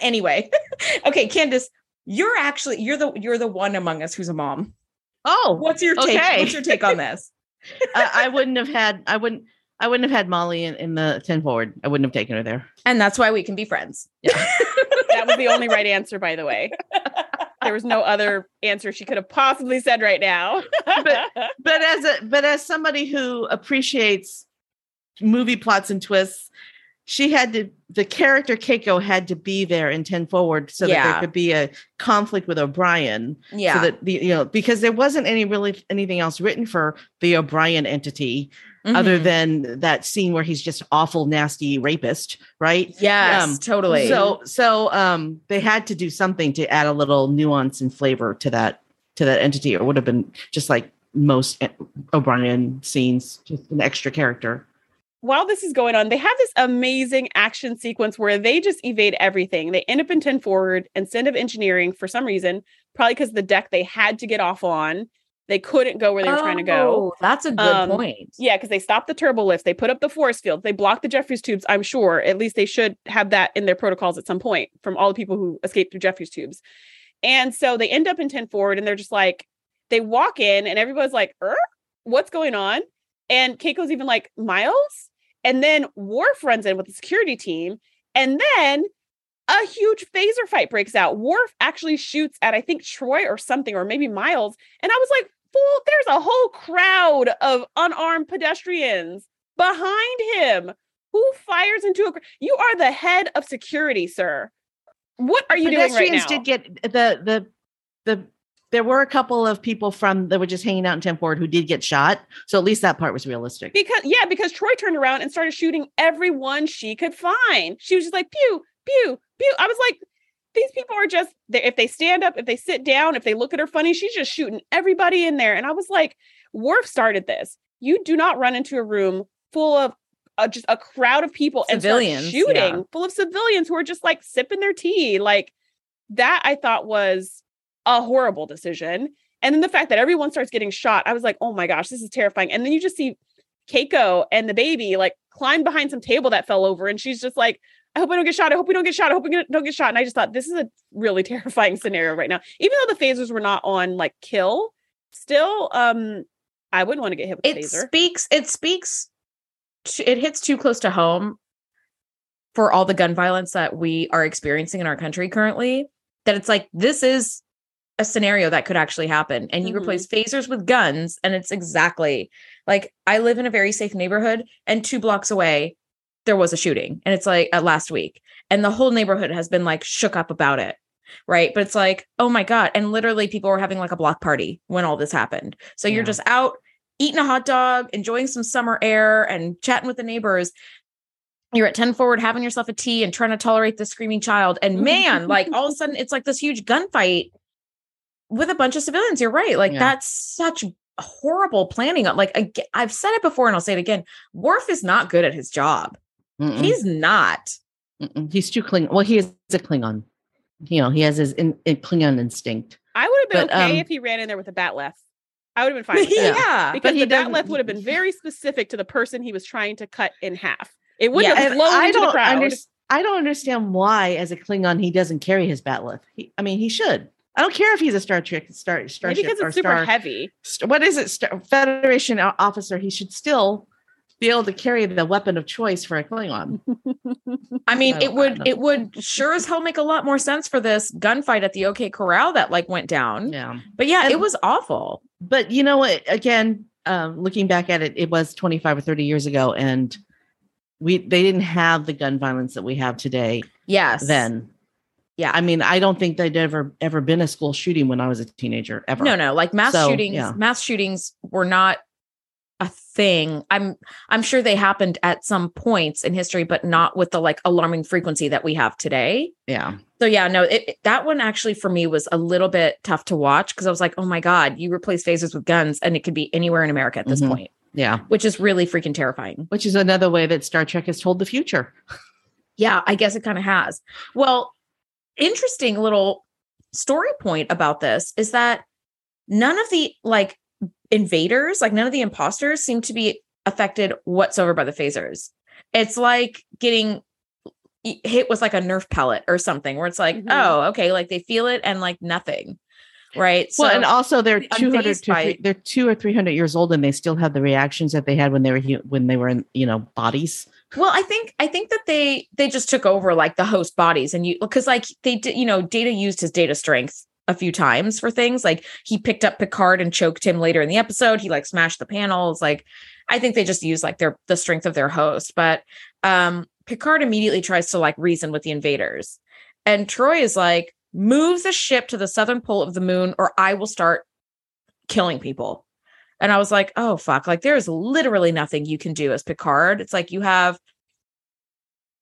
anyway. [laughs] okay, Kandas, you're actually you're the you're the one among us who's a mom. Oh, What's your take? Okay. What's your take on [laughs] this? I, I wouldn't have had. I wouldn't. I wouldn't have had Molly in, in the 10 forward. I wouldn't have taken her there. And that's why we can be friends. Yeah. that was the only right answer, by the way. There was no other answer she could have possibly said right now. But as a but as somebody who appreciates movie plots and twists, she had to the character Keiko had to be there in 10 forward so that there could be a conflict with O'Brien. Yeah. So that the you know, because there wasn't any really anything else written for the O'Brien entity other Mhm. than that scene where he's just awful, nasty rapist, right? yes, um, totally. So so um they had to do something to add a little nuance and flavor to that to that entity, or it would have been just like most O'Brien scenes, just an extra character. While this is going on, they have this amazing action sequence where they just evade everything. They end up in 10 forward instead of engineering for some reason, probably because the deck they had to get off on, they couldn't go where they were trying to go. Oh, That's a good Um, point. Yeah, because they stopped the turbo lifts, they put up the force fields, they blocked the Jefferies tubes. I'm sure at least they should have that in their protocols at some point from all the people who escaped through Jefferies tubes. And so they end up in 10 forward and they're just like, they walk in and everybody's like, er, what's going on? And Keiko's even like, Miles? And then Worf runs in with the security team. And then a huge phaser fight breaks out. Worf actually shoots at, I think, Troi or something, or maybe Miles. And I was like, fool, there's a whole crowd of unarmed pedestrians behind him. Who fires into a? You are the head of security, sir. What are you doing right Pedestrians now? did get the the the. There were a couple of people from that were just hanging out in Ten Forward who did get shot, so at least that part was realistic. because yeah, because Troi turned around and started shooting everyone she could find. She was just like pew pew pew. I was like, these people are just if they stand up, if they sit down, if they look at her funny, she's just shooting everybody in there. And I was like, Worf started this. You do not run into a room full of uh, just a crowd of people Civilians, and start shooting yeah. full of civilians who are just like sipping their tea. Like that, I thought was a horrible decision. And then the fact that everyone starts getting shot, I was like, oh my gosh, this is terrifying. And then you just see Keiko and the baby like climb behind some table that fell over, and she's just like, I hope I don't get shot. I hope we don't get shot. I hope we don't get shot. And I just thought this is a really [laughs] terrifying scenario right now. Even though the phasers were not on like kill, still, um, I wouldn't want to get hit with a phaser. it phaser. speaks it speaks to, it hits too close to home for all the gun violence that we are experiencing in our country currently that it's like this is a scenario that could actually happen and you Mhm. replace phasers with guns and it's exactly like i live in a very safe neighborhood and two blocks away there was a shooting and it's like uh, last week and the whole neighborhood has been like shook up about it right? But it's like oh my god and literally people were having like a block party when all this happened. So you're just out eating a hot dog enjoying some summer air and chatting with the neighbors. You're at 10 forward having yourself a tea and trying to tolerate the screaming child and man like all of a [laughs] sudden it's like this huge gunfight with a bunch of civilians you're right like Yeah. that's such horrible planning like ag- i've said it before and i'll say it again Worf is not good at his job Mm-mm, he's not mm-mm. he's too Klingon. Well, he is a Klingon. You know, he has his in, in Klingon instinct. I would have been But, okay um, if he ran in there with a bat'leth. I would have been fine [laughs] with yeah, because he the bat doesn't- left would have been [laughs] very specific to the person he was trying to cut in half. It wouldn't Yeah, have And flown I into the don't crowd. under- I don't understand why, as a Klingon, he doesn't carry his bat'leth. He, I mean, he should. I don't care if he's a Star Trek star Maybe because it's super star. heavy. st- what is it? Star, Federation officer. He should still be able to carry the weapon of choice for a Klingon. [laughs] i mean I it would it would sure as hell make a lot more sense for this gunfight at the OK Corral that like went down. Yeah. But yeah, it was awful. But you know what? Again, um, looking back at it, it was 25 or 30 years ago, and we they didn't have the gun violence that we have today. Yes. Then, Yeah. I mean, I don't think there'd ever ever been a school shooting when I was a teenager ever. No, no, like mass So, shootings, yeah. mass shootings were not a thing. I'm I'm sure they happened at some points in history, but not with the like alarming frequency that we have today. Yeah. So yeah, no, it, that one actually for me was a little bit tough to watch because I was like, oh my god, you replace phasers with guns, and it could be anywhere in America at this Mhm. point, Yeah. which is really freaking terrifying. Which is another way that Star Trek has told the future. Yeah, I guess it kind of has. Well, interesting little story point about this is that none of the like invaders, like none of the imposters seem to be affected whatsoever by the phasers. It's like getting hit with like a nerf pellet or something where it's like, Mhm. oh, okay, like they feel it and like nothing. Right. well, and also they're 200 to by- they're 2 or 300 years old and they still have the reactions that they had when they were when they were in, you know, bodies. Well, I think I think that they they just took over like the host bodies and you because like they did you know Data used his data strength a few times for things like he picked up Picard and choked him later in the episode. He like smashed the panels. Like I think they just use like their the strength of their host. But um Picard immediately tries to like reason with the invaders, and Troi is like move the ship to the southern pole of the moon or I will start killing people. And I was like, oh fuck, like there's literally nothing you can do as Picard. It's like you have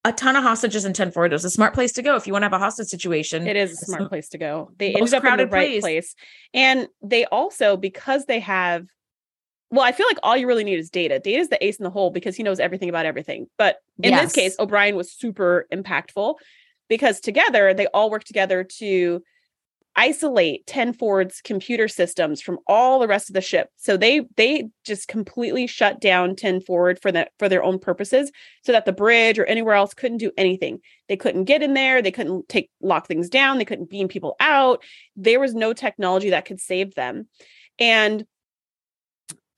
a ton of hostages in 10 forward. It was a smart place to go if you want to have a hostage situation. It is a smart place to go. They ended up in the crowded right place. place. And they also, because they have well, I feel like all you really need is data. Data is the ace in the hole because he knows everything about everything. But in Yes. this case, O'Brien was super impactful because together they all work together to isolate 10 Forward's computer systems from all the rest of the ship. So they they just completely shut down 10 Ford for that for their own purposes so that the bridge or anywhere else couldn't do anything. They couldn't get in there, they couldn't take lock things down, they couldn't beam people out. There was no technology that could save them. And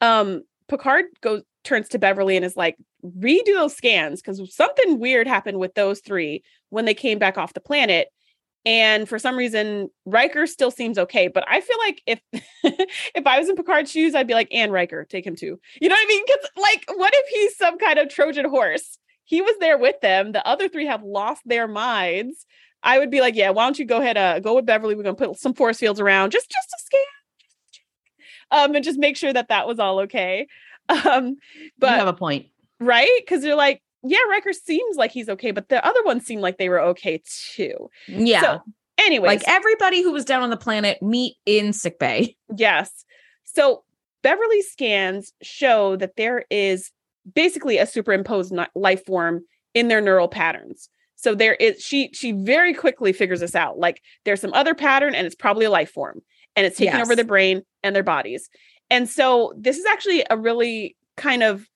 um Picard goes turns to Beverly and is like, redo those scans because something weird happened with those three when they came back off the planet. And for some reason, Riker still seems okay. But I feel like if [laughs] if I was in Picard's shoes, I'd be like, and Riker, take him too. You know what I mean? Because like, what if he's some kind of Trojan horse? He was there with them. The other three have lost their minds. I would be like, yeah, why don't you go ahead, uh, go with Beverly? We're gonna put some force fields around just just to scan, just um, and just make sure that that was all okay. [laughs] Um, but you have a point. right? Because they're like, yeah, Riker seems like he's okay, but the other ones seem like they were okay too. Yeah. So, anyways, like everybody who was down on the planet meet in sickbay. [laughs] yes. So Beverly scans show that there is basically a superimposed life form in their neural patterns. So there is she she very quickly figures this out. Like there's some other pattern and it's probably a life form and it's taking Yes. over their brain and their bodies. And so this is actually a really kind of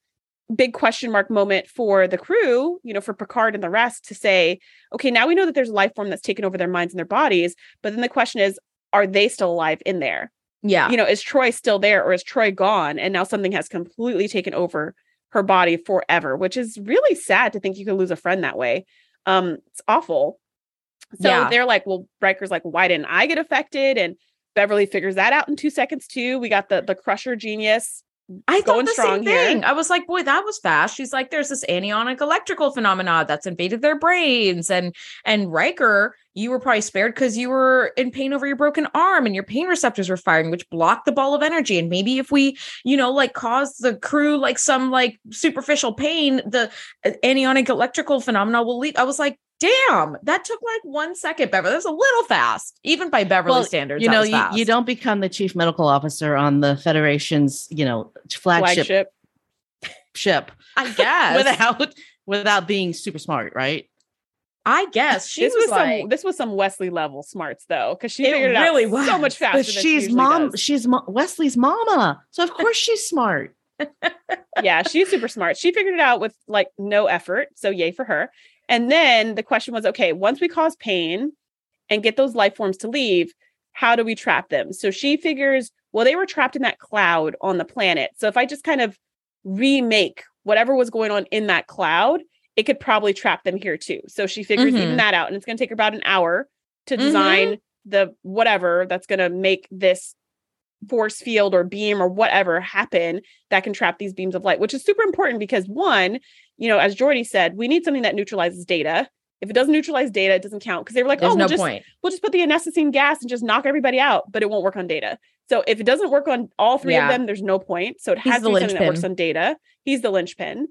big question mark moment for the crew, you know, for Picard and the rest to say, okay, now we know that there's a life form that's taken over their minds and their bodies, but then the question is, are they still alive in there? Yeah. You know, is Troi still there or is Troi gone and now something has completely taken over her body forever, which is really sad to think you could lose a friend that way. Um, it's awful. So Yeah. they're like, well, Riker's like, why didn't I get affected? And Beverly figures that out in two seconds too. We got the the crusher genius. I thought the strong same here. thing. I was like, boy, that was fast. She's like, there's this anionic electrical phenomena that's invaded their brains. And and Riker, you were probably spared because you were in pain over your broken arm and your pain receptors were firing, which blocked the ball of energy. And maybe if we, you know, like cause the crew like some like superficial pain, the uh, anionic electrical phenomena will leave. I was like, damn, that took like one second, Beverly. That's a little fast, even by Beverly Well, standards. you that know, was you, you don't become the chief medical officer on the Federation's, you know, flagship Flagship. ship I guess. [laughs] without without being super smart, right? I guess she this was, was, like, some this was some Wesley level smarts though, because she figured it really out was. so much faster. But than she she's usually mom. does. She's mo- Wesley's mama, so of course she's smart. [laughs] yeah, she's super smart. She figured it out with like no effort. So yay for her. And then the question was, okay, once we cause pain and get those life forms to leave, how do we trap them? So she figures, well, they were trapped in that cloud on the planet. So if I just kind of remake whatever was going on in that cloud, it could probably trap them here too. So she figures Mhm. even that out. And it's going to take her about an hour to Mhm. design the whatever that's going to make this force field or beam or whatever happen that can trap these beams of light, which is super important because one, you know, as Geordi said, we need something that neutralizes data. If it doesn't neutralize data, it doesn't count because they were like, there's oh, no we'll just point. we'll just put the anesthetine gas and just knock everybody out, but it won't work on data. So if it doesn't work on all three Yeah. of them, there's no point. So it has the to be something that works on data. He's the linchpin.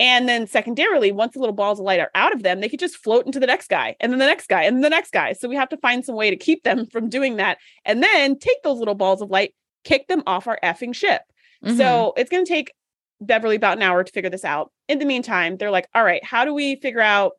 And then secondarily, once the little balls of light are out of them, they could just float into the next guy and then the next guy and then the next guy. So we have to find some way to keep them from doing that. And then take those little balls of light, kick them off our effing ship. Mhm. So it's going to take Beverly about an hour to figure this out. In the meantime, they're like, all right, how do we figure out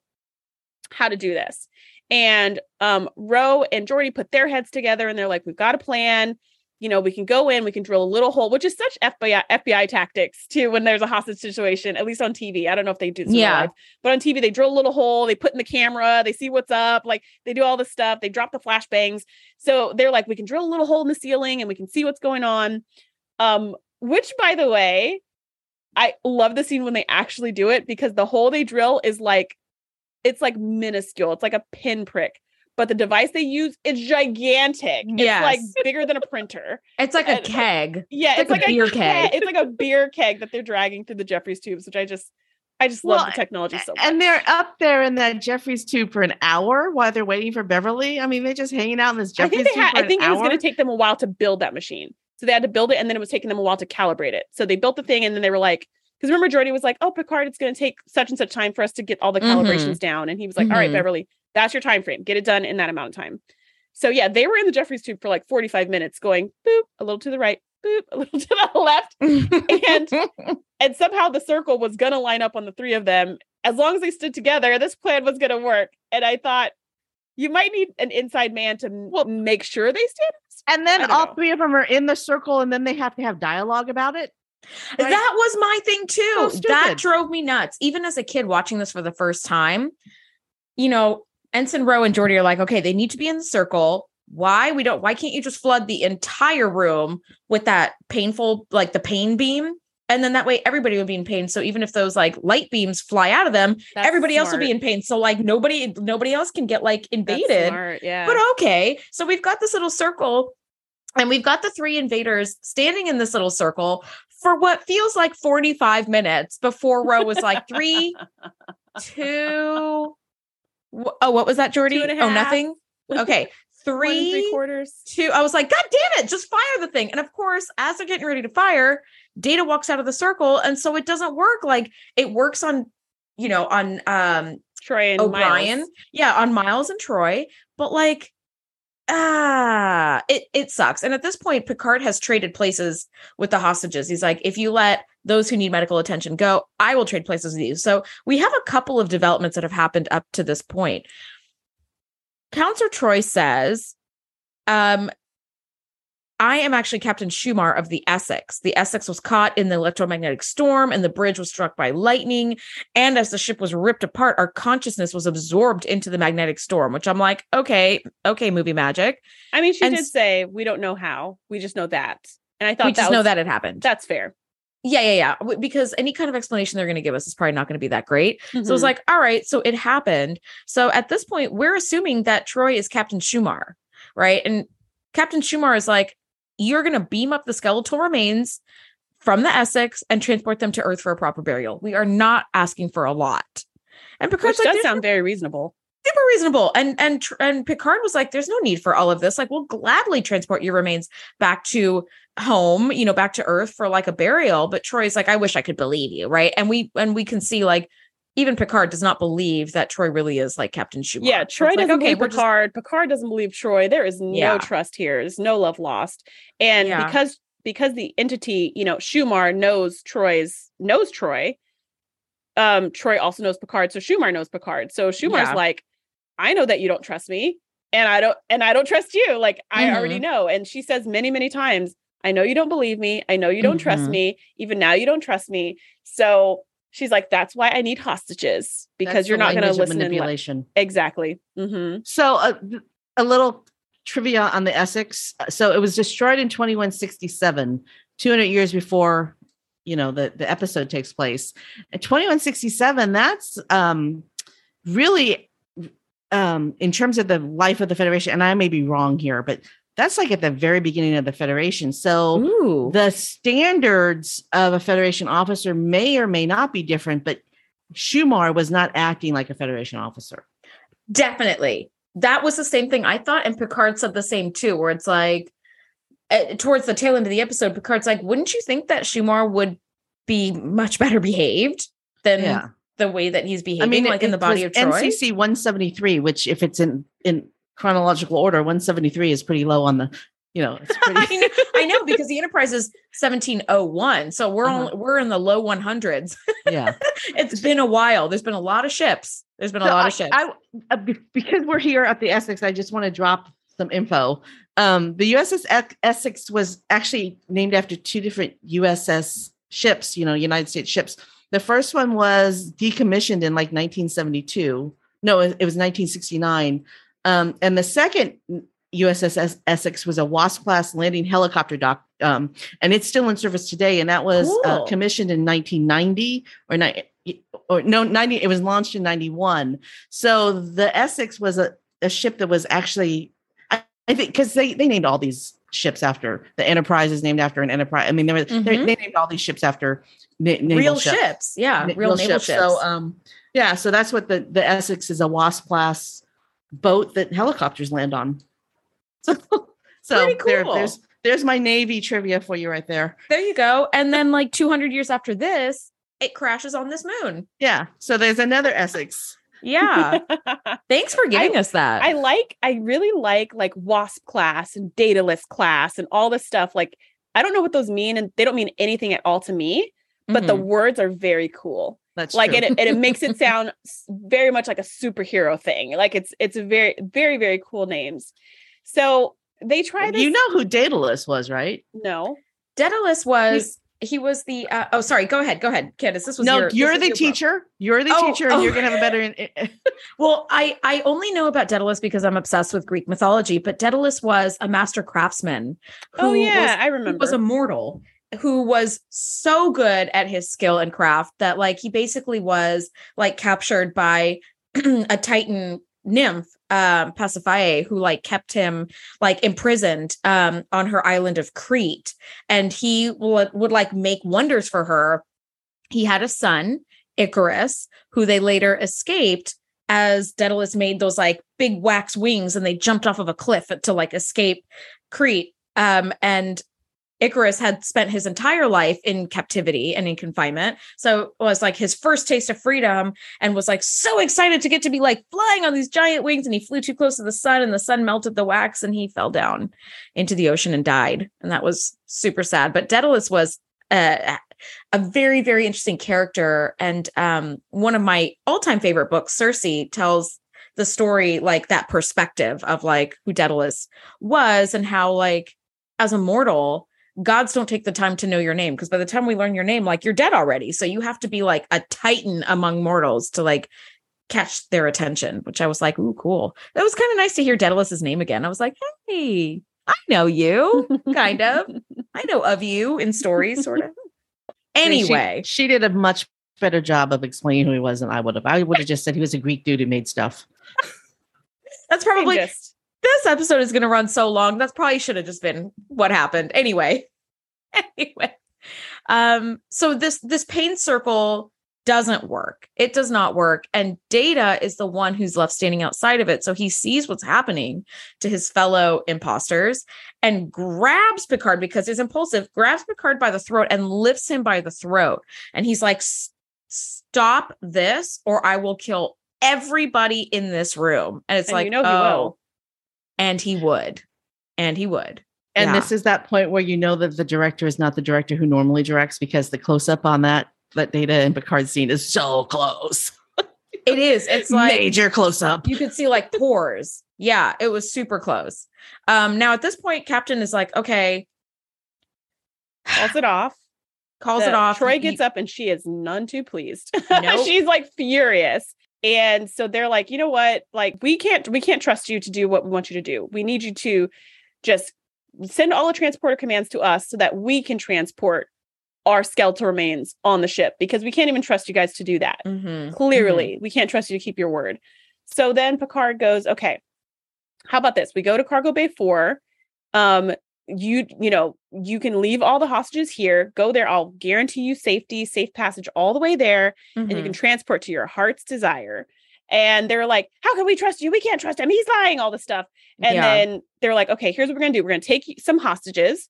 how to do this? And um, Ro and Geordi put their heads together and they're like, we've got a plan. You know, we can go in, we can drill a little hole, which is such FBI FBI tactics too when there's a hostage situation, at least on TV. I don't know if they do Yeah. life, but on TV, they drill a little hole, they put in the camera, they see what's up, like they do all this stuff, they drop the flashbangs. So they're like, we can drill a little hole in the ceiling and we can see what's going on. Um, which by the way, I love the scene when they actually do it because the hole they drill is like it's like minuscule. It's like a pinprick. But the device they use is gigantic. Yes. It's like [laughs] bigger than a printer. it's like a keg. Yeah, It's it's, like like, a beer ke- keg. It's like a beer keg that they're dragging through the Jefferies tubes, which I just I just love the technology so much. And they're up there in that Jeffrey's tube for an hour while they're waiting for Beverly. I mean, they're just hanging out in this I think tube had I think it was going to take them a while to build that machine. So they had to build it and then it was taking them a while to calibrate it. So they built the thing and then they were like, because remember Geordi was like, oh Picard, it's going to take such and such time for us to get all the Mhm. calibrations down. And he was like, all right, Mhm. Beverly, that's your time frame. Get it done in that amount of time. So yeah, they were in the Jefferies tube for like 45 minutes going boop, a little to the right, boop, a [laughs] little to the left. And [laughs] and somehow the circle was gonna line up on the three of them. As long as they stood together, this plan was gonna work. And I thought you might need an inside man to well, make sure they stand. and then all know. three of them are in the circle, and then they have to have dialogue about it. Right. That was my thing too. So that drove me nuts. Even as a kid watching this for the first time, you know, Ensign Ro and Geordi are like, okay, they need to be in the circle. Why? We don't, why can't you just flood the entire room with that painful, like the pain beam? And then that way everybody would be in pain. So even if those like light beams fly out of them, That's everybody else will be in pain. So like nobody, nobody else can get like invaded. smart, Yeah. But okay. So we've got this little circle and we've got the three invaders standing in this little circle for what feels like 45 minutes before Ro was like three, [laughs] two. Oh, what was that, Geordi? Oh, nothing. Okay. [laughs] Three Three, quarters. two. I was like, God damn it, just fire the thing. And of course, as they're getting ready to fire, Data walks out of the circle. And so it doesn't work. Like it works on, you know, on um Troi and O'Brien. Miles. Yeah, on Miles and Troi. But like, ah, it it sucks. And at this point, Picard has traded places with the hostages. He's like, if you let those who need medical attention go, I will trade places with you. So we have a couple of developments that have happened up to this point. Counselor Troi says, um, I am actually Captain Shumar of the Essex. The Essex was caught in the electromagnetic storm and the bridge was struck by lightning. And as the ship was ripped apart, our consciousness was absorbed into the magnetic storm, which I'm like, okay, okay, movie magic. I mean, she And did say we don't know how. We just know that. And I thought We just that know that it happened. that's fair. Yeah, yeah, yeah. Because any kind of explanation they're going to give us is probably not going to be that great. So Mm-hmm. it's like, all right, so it happened. So at this point, we're assuming that Troi is Captain Shumar, right? And Captain Shumar is like, you're going to beam up the skeletal remains from the Essex and transport them to Earth for a proper burial. We are not asking for a lot. And which Picard's like, does sound very reasonable. Super reasonable. And and and Picard was like, "There's no need for all of this. Like, we'll gladly transport your remains back to home, you know, back to Earth for like a burial." But Troi's like, "I wish I could believe you, right?" And we and we can see like even Picard does not believe that Troi really is like Captain Shumar. Yeah, Troi it's like, doesn't okay, believe we're just- Picard. Picard doesn't believe Troi. There is no Yeah. trust here. There's no love lost. And Yeah. because because the entity, you know, Shumar knows Troi's knows Troi. Um, Troi also knows Picard, so Shumar knows Picard. So Shumar's Yeah. like, I know that you don't trust me, and I don't, and I don't trust you. Like I already Mm-hmm. know. And she says many, many times, I know you don't believe me. I know you don't trust Mhm. me. Even now, you don't trust me. So she's like, that's why I need hostages because That's you're not going to listen manipulation. Exactly. hmm So uh, th- a little trivia on the Essex. So it was destroyed in 2167, 200 years before, you know, the, the episode takes place. At 2167, that's um, really um, in terms of the life of the Federation, and I may be wrong here, but that's like at the very beginning of the Federation. So Ooh. the standards of a Federation officer may or may not be different, but Shumar was not acting like a Federation officer. Definitely. That was the same thing I thought. And Picard said the same too, where it's like, uh, towards the tail end of the episode, Picard's like, wouldn't you think that Shumar would be much better behaved than Yeah. The way that he's behaving, I mean, like in the body of Troi? NCC 173, which if it's in in chronological order, 173 is pretty low on the, you know, it's [laughs] I, know, I know because [laughs] the Enterprise is 1701. So we're Uh-huh. only, we're in the low 100s. yeah. [laughs] it's been a while. There's been a lot of ships. There's been a So lot I- of ships. I, uh, because we're here at the Essex, I just want to drop some info. Um, the USS Essex was actually named after two different USS ships, you know, United States ships. The first one was decommissioned in like 1972. No, it, it was 1969. Um, and the second USS Essex was a Wasp class landing helicopter dock, um, and it's still in service today. And that was uh, commissioned in 1990 or ni- or no 90. It was launched in 91. So the Essex was a, a ship that was actually, I, I think, because they they named all these ships after the Enterprise is named after an Enterprise. I mean, they, were, they- Mhm. they named all these ships after na- real ships. Yeah. na- Real naval ships. So, um, yeah, so that's what the the Essex is a Wasp class boat that helicopters land on. [laughs] So, so Pretty there, there's there's my Navy trivia for you right there. there you go. And then like 200 years after this, it crashes on this moon. Yeah. So there's another Essex. Yeah. [laughs] Thanks for giving us that. I like, I really like like WASP class and Daedalus class and all this stuff. Like, I don't know what those mean, and they don't mean anything at all to me, but the Mhm. words are very cool. That's like it, and it makes it [laughs] sound very much like a superhero thing. Like it's it's a very very very cool names. So they try this. you know who Daedalus was, right? no, Daedalus was he was the uh, oh sorry go ahead go ahead Kandas this was no, your, you're the your teacher. You're the Oh, teacher, and oh. you're gonna have a better. [laughs] Well, I I only know about Daedalus because I'm obsessed with Greek mythology, but Daedalus was a master craftsman who oh yeah, was, I remember. was a mortal who was so good at his skill and craft that like he basically was like captured by [clears throat] a titan nymph um who like kept him like imprisoned um on her island of Crete. And he would would like make wonders for her. He had a son Icarus who they later escaped as Daedalus made those like big wax wings and they jumped off of a cliff to like escape Crete. Um and Icarus had spent his entire life in captivity and in confinement. So it was like his first taste of freedom and was like so excited to get to be like flying on these giant wings. And he flew too close to the sun and the sun melted the wax and he fell down into the ocean and died. And that was super sad. But Daedalus was a very, very interesting character. And um, one of my all time favorite books, Circe, tells the story like that perspective of like who Daedalus was and how like as a mortal gods don't take the time to know your name because by the time we learn your name like you're dead already so you have to be like a titan among mortals to like catch their attention which i was like ooh cool that was kind of nice to hear daedalus's name again i was like hey i know you kind of i know of you in stories sort of [laughs] anyway she, she did a much better job of explaining who he was than I would have. I would have just said he was a Greek dude who made stuff. [laughs] that's probably this episode is going to run so long. That's probably should have just been what happened. Anyway. [laughs] Anyway. Um so this this pain circle doesn't work. It does not work and Data is the one who's left standing outside of it. So he sees what's happening to his fellow imposters and grabs Picard because he's impulsive, grabs Picard by the throat and lifts him by the throat. And he's like stop this or I will kill everybody in this room. And it's And like you know he oh, will. and he would and he would And Yeah. this is that point where you know that the director is not the director who normally directs because the close up on that that Data and Picard scene is so close. it is it's like Major close up. you could see like pores yeah it was super close um now at this point captain is like okay calls it off. calls The- it off Troi He- gets up and she is none too pleased. [laughs] Nope. She's like furious. And so they're like, you know what? Like we can't we can't trust you to do what we want you to do. We need you to just send all the transporter commands to us so that we can transport our skeletal remains on the ship because we can't even trust you guys to do that. Mhm, Clearly, we can't trust you to keep your word. So then Picard goes, okay, how about this? We go to Cargo Bay 4. Um, you, you know, you can leave all the hostages here, go there. I'll guarantee you safety, safe passage all the way there, mhm, and you can transport to your heart's desire. And they're like, How can we trust you? We can't trust him. He's lying, all this stuff. And Yeah. then they're like, Okay, here's what we're gonna do. We're gonna take some hostages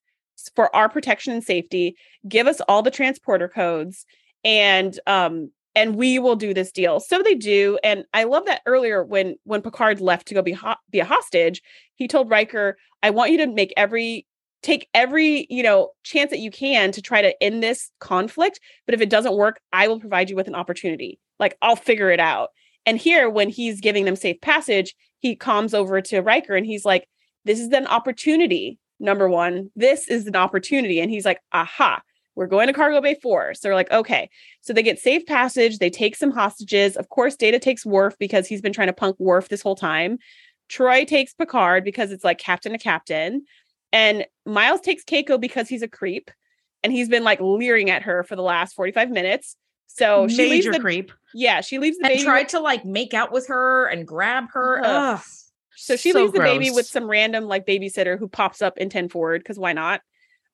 for our protection and safety, give us all the transporter codes, and um, and we will do this deal. So they do. And I love that earlier when when Picard left to go be ho- be a hostage, he told Riker, I want you to make every take every you know chance that you can to try to end this conflict but if it doesn't work i will provide you with an opportunity like i'll figure it out and here when he's giving them safe passage he comes over to Riker and he's like this is an opportunity number 1 this is an opportunity. And he's like aha we're going to cargo bay 4 so they're like okay. So they get safe passage they take some hostages. Of course data takes Worf because he's been trying to punk Worf this whole time. Troi takes Picard because it's like captain to captain. And Miles takes Keiko because he's a creep. And he's been like leering at her for the last 45 minutes. So she leaves Major the creep. yeah, she leaves the and baby. tried to like make out with her and grab her Ugh. So she So leaves the baby with some random like babysitter who pops up in 10 forward because why not?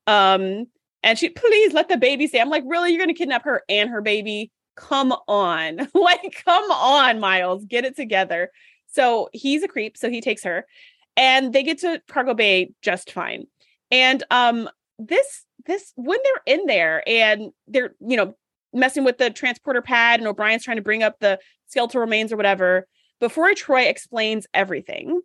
Um, and she please let the baby stay. I'm like, really? You're gonna kidnap her and her baby? Come on, [laughs] like, come on, Miles, get it together. So he's a creep, so he takes her, and they get to Cargo Bay just fine. And um, this this when they're in there and they're you know messing with the transporter pad and O'Brien's trying to bring up the skeletal remains or whatever. Before Troi explains everything,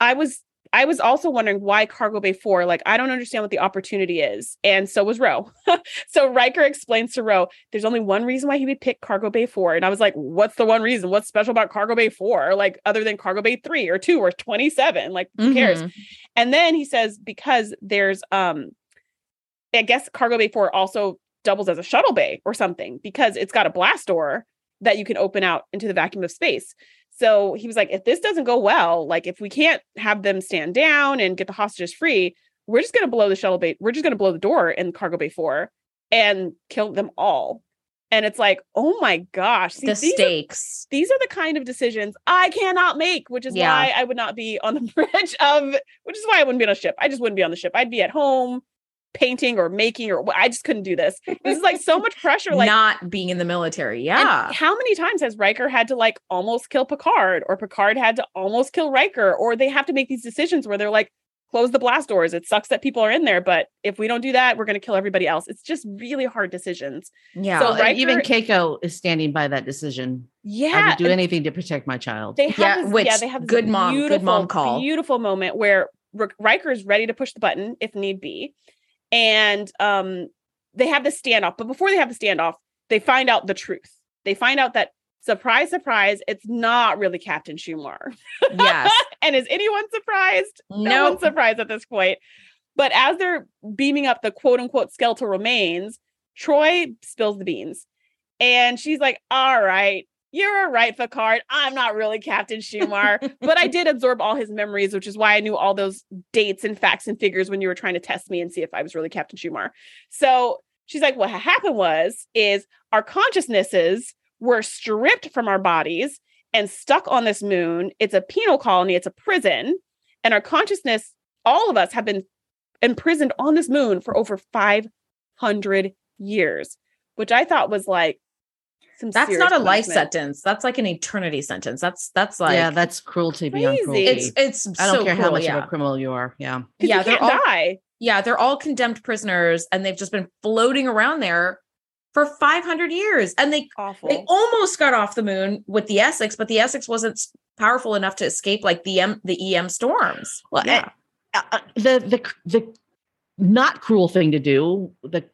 I was I was also wondering why Cargo Bay 4. Like, I don't understand what the opportunity is. And so was Ro. [laughs] so Riker explains to Ro, there's only one reason why he would pick Cargo Bay 4. And I was like, what's the one reason? What's special about Cargo Bay 4? Like, other than Cargo Bay 3 or 2 or 27? Like, who cares? Mhm. And then he says, because there's um I guess Cargo Bay 4 also doubles as a shuttle bay or something because it's got a blast door that you can open out into the vacuum of space. So he was like, if this doesn't go well, like if we can't have them stand down and get the hostages free, we're just going to blow the shuttle bay. We're just going to blow the door in Cargo Bay 4 and kill them all. And it's like, oh my gosh. See, the these, are, stakes. these are the kind of decisions I cannot make, which is Yeah. why I would not be on the [laughs] bridge of, which is why I wouldn't be on a ship. I just wouldn't be on the ship. I'd be at home painting or making or I just couldn't do this. This is like so [laughs] much pressure. Like not being in the military. Yeah. how many times has Riker had to like almost kill Picard or Picard had to almost kill Riker or they have to make these decisions where they're like, close the blast doors. It sucks that people are in there, but if we don't do that, we're going to kill everybody else. It's just really hard decisions. Yeah. So, Well, and even Keiko is standing by that decision. Yeah. I Yeah. would do anything to protect my child. They have Yeah, this, which yeah, they have this good mom- good mom beautiful, call. Beautiful moment where R- Riker is ready to push the button if need be, and um, they have the standoff. But before they have the standoff, they find out the truth. They find out that surprise, surprise, it's not really Captain Schumacher. yes. [laughs] and is anyone surprised? No No. one's surprised at this point. But as they're beaming up the quote unquote skeletal remains, Troi spills the beans. And she's like, All right, you're right, Picard. I'm not really Captain Schumacher, but I [laughs] did absorb all his memories, which is why I knew all those dates and facts and figures when you were trying to test me and see if I was really Captain Schumacher. So she's like, What happened was, is our consciousnesses were stripped from our bodies and stuck on this moon. It's a penal colony, it's a prison. And our consciousness, all of us have been imprisoned on this moon for over 500 years, which I thought was like some That's not a life sentence. That's like an eternity sentence. That's that's like yeah, that's cruelty beyond cruelty. it's it's I don't so care how much yeah. of a criminal you are. Yeah, Yeah, you they're can't all- die. Yeah, they're all condemned prisoners and they've just been floating around there for 500 years and they Awful. they almost got off the moon with the Essex, but the Essex wasn't powerful enough to escape like the M the EM storms. Well, yeah. uh, uh, the the the not cruel thing to do, the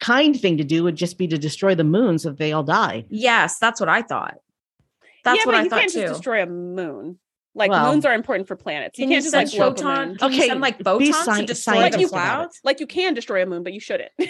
kind thing to do would just be to destroy the moon so that they all die. yes, that's what I thought. That's yeah, what but I you thought can't too. just destroy a moon. Like Well- moons are important for planets. Can you you can't just send like blow a photon? moon. Can you Okay, send like be photons to sci- destroy the scientific about it. clouds? Like you can destroy a moon, but you shouldn't. [laughs] [laughs] you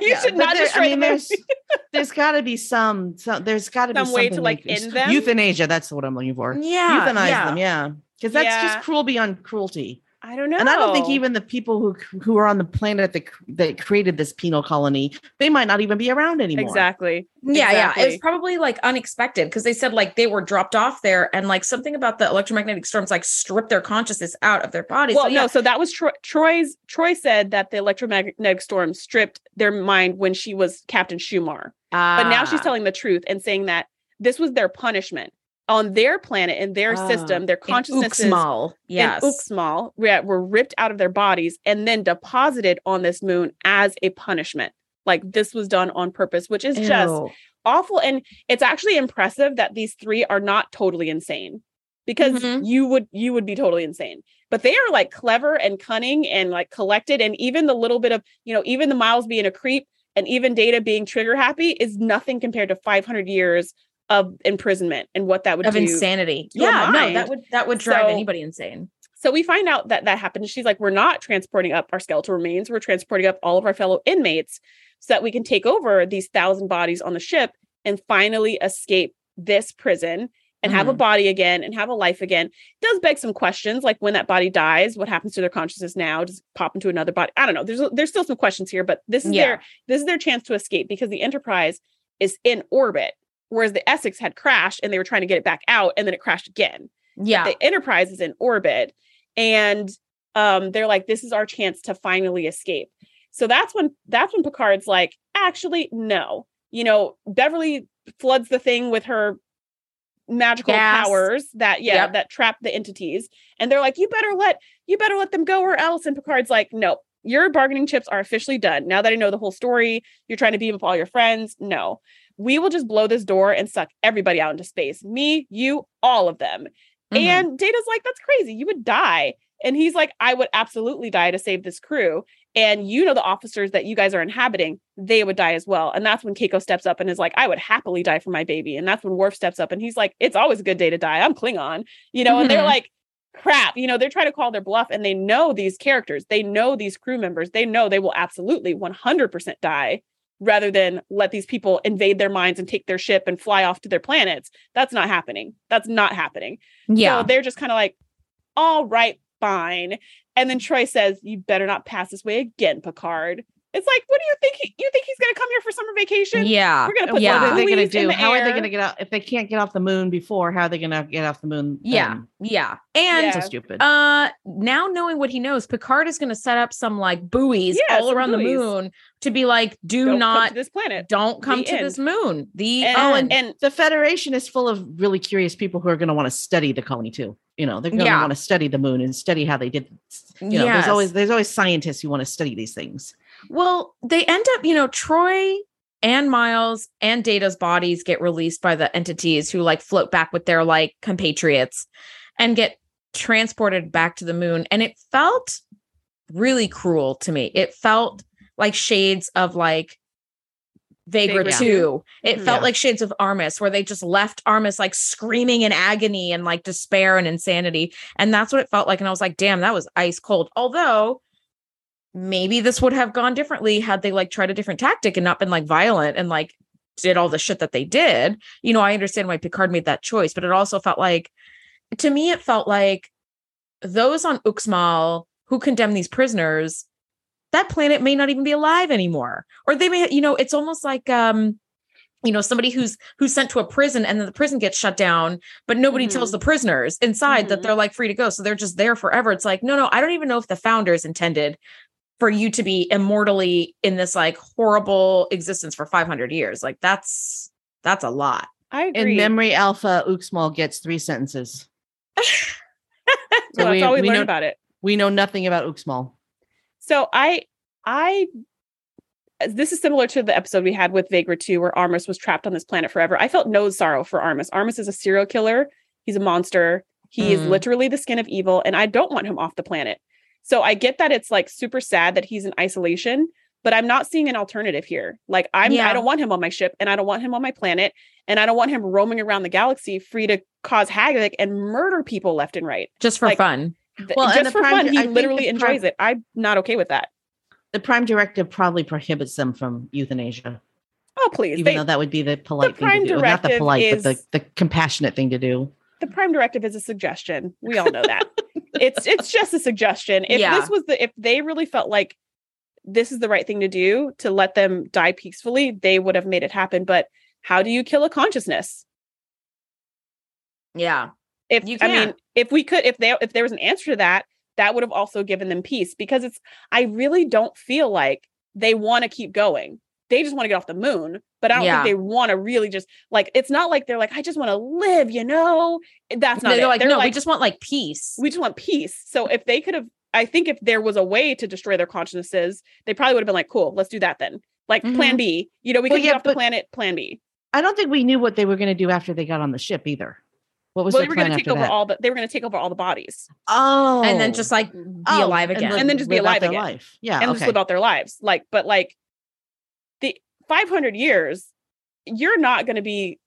Yeah, should not there- destroy I mean, the moon. there's [laughs] there's got to be some, some there's got to be Some way to, like, it's end them? Euthanasia. That's what I'm looking for. Yeah, Euthanize yeah. them. Yeah, because that's Yeah. just cruel beyond cruelty. I don't know. And I don't think even the people who who are on the planet that that created this penal colony, they might not even be around anymore. exactly. Yeah, yeah. It was probably like unexpected because they said like they were dropped off there and like something about the electromagnetic storms like stripped their consciousness out of their bodies. Well, so, yeah, no, so that was Troi, Troi's. Troi said that the electromagnetic storm stripped their mind when she was Captain Schumacher. But now she's Ah. telling the truth and saying that this was their punishment on their planet in their Ah, system. Their in consciousnesses Uxmal. Yes. Uxmal were, ripped out of their bodies and then deposited on this moon as a punishment. Like this was done on purpose, which is just awful. And it's actually impressive that these three are not totally insane because Mhm. you would you would be totally insane. But they are like clever and cunning and like collected. And even the little bit of, you know, even the Miles being a creep and even Data being trigger happy is nothing compared to 500 years of imprisonment and what that would of do. insanity. Yeah, no, that would that would drive So- anybody insane. So we find out that that happened. She's like, we're not transporting up our skeletal remains. We're transporting up all of our fellow inmates so that we can take over these thousand bodies on the ship and finally escape this prison and have a Mhm. body again and have a life again. does beg some questions like when that body dies, what happens to their consciousness now? Does it pop into another body? I don't know. There's there's still some questions here, but this is Yeah. their this is their chance to escape because the Enterprise is in orbit, whereas the Essex had crashed and they were trying to get it back out and then it crashed again Yeah. the enterprise is in orbit and um they're like this is our chance to finally escape so that's when that's when picard's like actually no you know beverly floods the thing with her magical Gas. powers that yeah Yep. that trap the entities and they're like you better let you better let them go or else and picard's like no your bargaining chips are officially done. Now that I know the whole story, you're trying to beam up all your friends. No, we will just blow this door and suck everybody out into space. Me, you, all of them. Mm-hmm. And Data's like, that's crazy. You would die. And he's like, I would absolutely die to save this crew. And you know, the officers that you guys are inhabiting, they would die as well. And that's when Keiko steps up and is like, I would happily die for my baby. And that's when Worf steps up and he's like, It's always a good day to die. I'm Klingon, you know, mm-hmm. and they're mm-hmm. like, crap. You know, they're trying to call their bluff and they know these characters, they know these crew members, they know they will absolutely 100% die rather than let these people invade their minds and take their ship and fly off to their planets. That's not happening. That's not happening. Yeah. So they're just kind of like, all right, fine. And then Troi says, You better not pass this way again, Picard. It's like, what do you think? He, you think he's going to come here for summer vacation? Yeah. We're going to put yeah. What are they going to do? How air? are they going to get out? If they can't get off the moon before, how are they going to get off the moon? Yeah. Then? Yeah. And yeah. so stupid. Uh, now knowing what he knows, Picard is going to set up some like buoys yeah, all around buoys. the moon to be like, do don't not this planet. Don't come the to end. this moon. The and, oh, and, and the Federation is full of really curious people who are going to want to study the colony too. You know, they're going to yeah. want to study the moon and study how they did. You know, yes. there's always there's always scientists who want to study these things. Well, they end up, you know, Troi and Miles and Data's bodies get released by the entities who like float back with their like compatriots and get transported back to the moon. And it felt really cruel to me. It felt like shades of like Vagra 2. It mm-hmm. felt yeah. like shades of Armus, where they just left Armus like screaming in agony and like despair and insanity. And that's what it felt like. And I was like, damn, that was ice cold. Although maybe this would have gone differently had they like tried a different tactic and not been like violent and like did all the shit that they did. You know, I understand why Picard made that choice, but it also felt like to me it felt like those on Uxmal who condemn these prisoners, that planet may not even be alive anymore. Or they may, you know, it's almost like um you know somebody who's who's sent to a prison and then the prison gets shut down but nobody mm-hmm. tells the prisoners inside mm-hmm. that they're like free to go so they're just there forever it's like no no i don't even know if the founders intended for you to be immortally in this like horrible existence for 500 years like that's that's a lot i agree in memory alpha uxmal gets three sentences [laughs] so that's we, all we, we learned know, about it we know nothing about uxmal so i i this is similar to the episode we had with Vagra 2 where Armus was trapped on this planet forever. I felt no sorrow for Armus. Armus is a serial killer. He's a monster. He mm. is literally the skin of evil and I don't want him off the planet. So I get that it's like super sad that he's in isolation, but I'm not seeing an alternative here. Like I'm yeah. I don't want him on my ship and I don't want him on my planet and I don't want him roaming around the galaxy free to cause havoc and murder people left and right. Just for like, fun. Th- well, just for fun, he literally enjoys prime, it. I'm not okay with that. The prime directive probably prohibits them from euthanasia. Oh, please. Even they, though that would be the polite the thing to do. Not the polite, is, but the, the compassionate thing to do. The prime directive is a suggestion. We all know that. [laughs] it's it's just a suggestion. If yeah. this was the if they really felt like this is the right thing to do to let them die peacefully, they would have made it happen. But how do you kill a consciousness? Yeah. If you I mean, if we could, if there if there was an answer to that, that would have also given them peace because it's I really don't feel like they want to keep going they just want to get off the moon but i don't yeah. think they want to really just like it's not like they're like i just want to live you know that's not they're it. like they're no like, we just want like peace we just want peace so if they could have i think if there was a way to destroy their consciousnesses they probably would have been like cool let's do that then like mm-hmm. plan b you know we well, can yeah, get off the planet plan b i don't think we knew what they were going to do after they got on the ship either what was well, they were going to take over that? all the they were going to take over all the bodies. Oh, and then just like be oh, alive again, and, and then just be alive again. Life. Yeah, and okay. just live out their lives. Like, but like 500 years, you're not going to be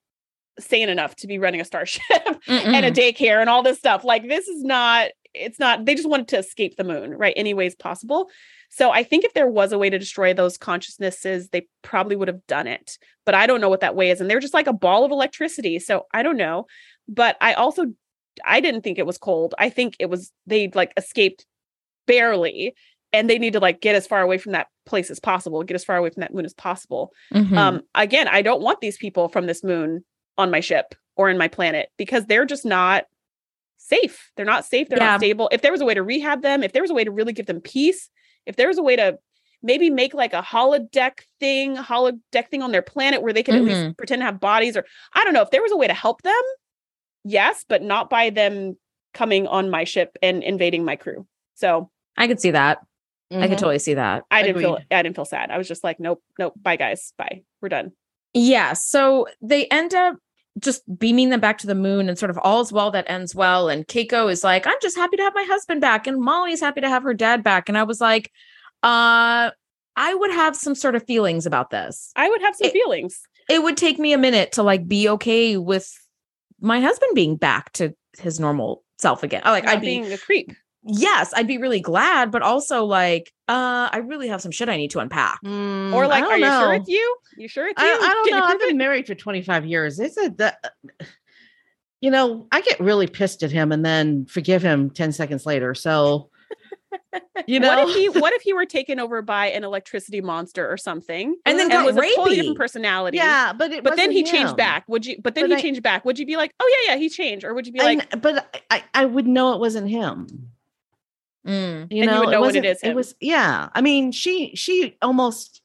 sane enough to be running a starship [laughs] and a daycare and all this stuff. Like this is not it's not they just wanted to escape the moon, right? Any ways possible. So I think if there was a way to destroy those consciousnesses, they probably would have done it. But I don't know what that way is and they're just like a ball of electricity. So I don't know. But I also I didn't think it was cold. I think it was they like escaped barely and they need to like get as far away from that place as possible get as far away from that moon as possible mm-hmm. um again i don't want these people from this moon on my ship or in my planet because they're just not safe they're not safe they're yeah. not stable if there was a way to rehab them if there was a way to really give them peace if there was a way to maybe make like a holodeck thing holodeck thing on their planet where they can mm-hmm. at least mm-hmm. pretend to have bodies or i don't know if there was a way to help them yes but not by them coming on my ship and invading my crew so i could see that I could Mhm. totally see that. I didn't feel I didn't feel sad. I was just like, nope, nope, bye guys, bye, we're done. Yeah. So they end up just beaming them back to the moon and sort of all's well that ends well. And Keiko is like, I'm just happy to have my husband back. And Molly's happy to have her dad back. And I was like, uh, I would have some sort of feelings about this. I would have some It- feelings. It would take me a minute to like be okay with my husband being back to his normal self again. I like Not I'd be being a creep. Yes, I'd be really glad, but also like, uh, I really have some shit I need to unpack. Mm, Or like, are you sure it's you? You sure it's I, you? I don't know. I've been married for 25 years. It's a, that, [sighs] you know, I get really pissed at him and then forgive him 10 seconds later. So, you know, [laughs] What if he what if he were taken over by an electricity monster or something? And then and got was a totally different personality. yeah, but But then he changed back. Would you but then But he I- changed back. Would you be like, oh yeah, yeah, he changed? Or would you be like, kn- but I, I would know it wasn't him. Mm. You And you know, would know it is It him. was, yeah. I mean, she, she almost,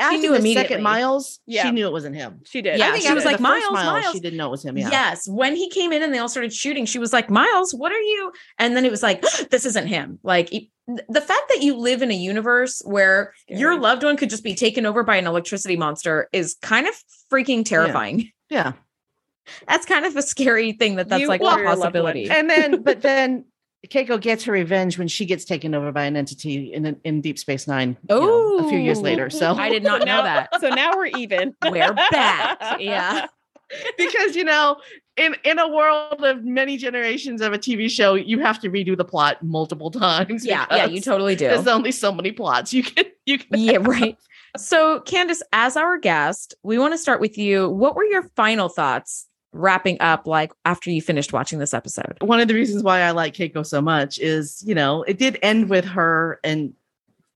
after knew the immediately. second miles, Yeah. she knew it wasn't him. she did? Yeah, I think she was like, first "Miles, Miles." She didn't know it was him. Yeah. Yes. When he came in and they all started shooting, she was like, Miles, what are you? And then it was like, [gasps] this isn't him. Like the fact that you live in a universe where your loved one could just be taken over by an electricity monster is kind of freaking terrifying. Yeah. That's kind of a scary thing that that's You like a your loved one. possibility. [laughs] and then but then Keiko gets her revenge when she gets taken over by an entity in in Deep Space Nine. you know, a few years later. So I did not know that. [laughs] So now we're even. [laughs] We're back. Yeah. [laughs] because you know, in in a world of many generations of a TV show, you have to redo the plot multiple times. Yeah. Yeah. You totally do. There's only so many plots you can you can. yeah, right. So, Kandas, as our guest, we want to start with you. What were your final thoughts wrapping up like after you finished watching this episode? One of the reasons why I like Keiko so much is, you know, it did end with her and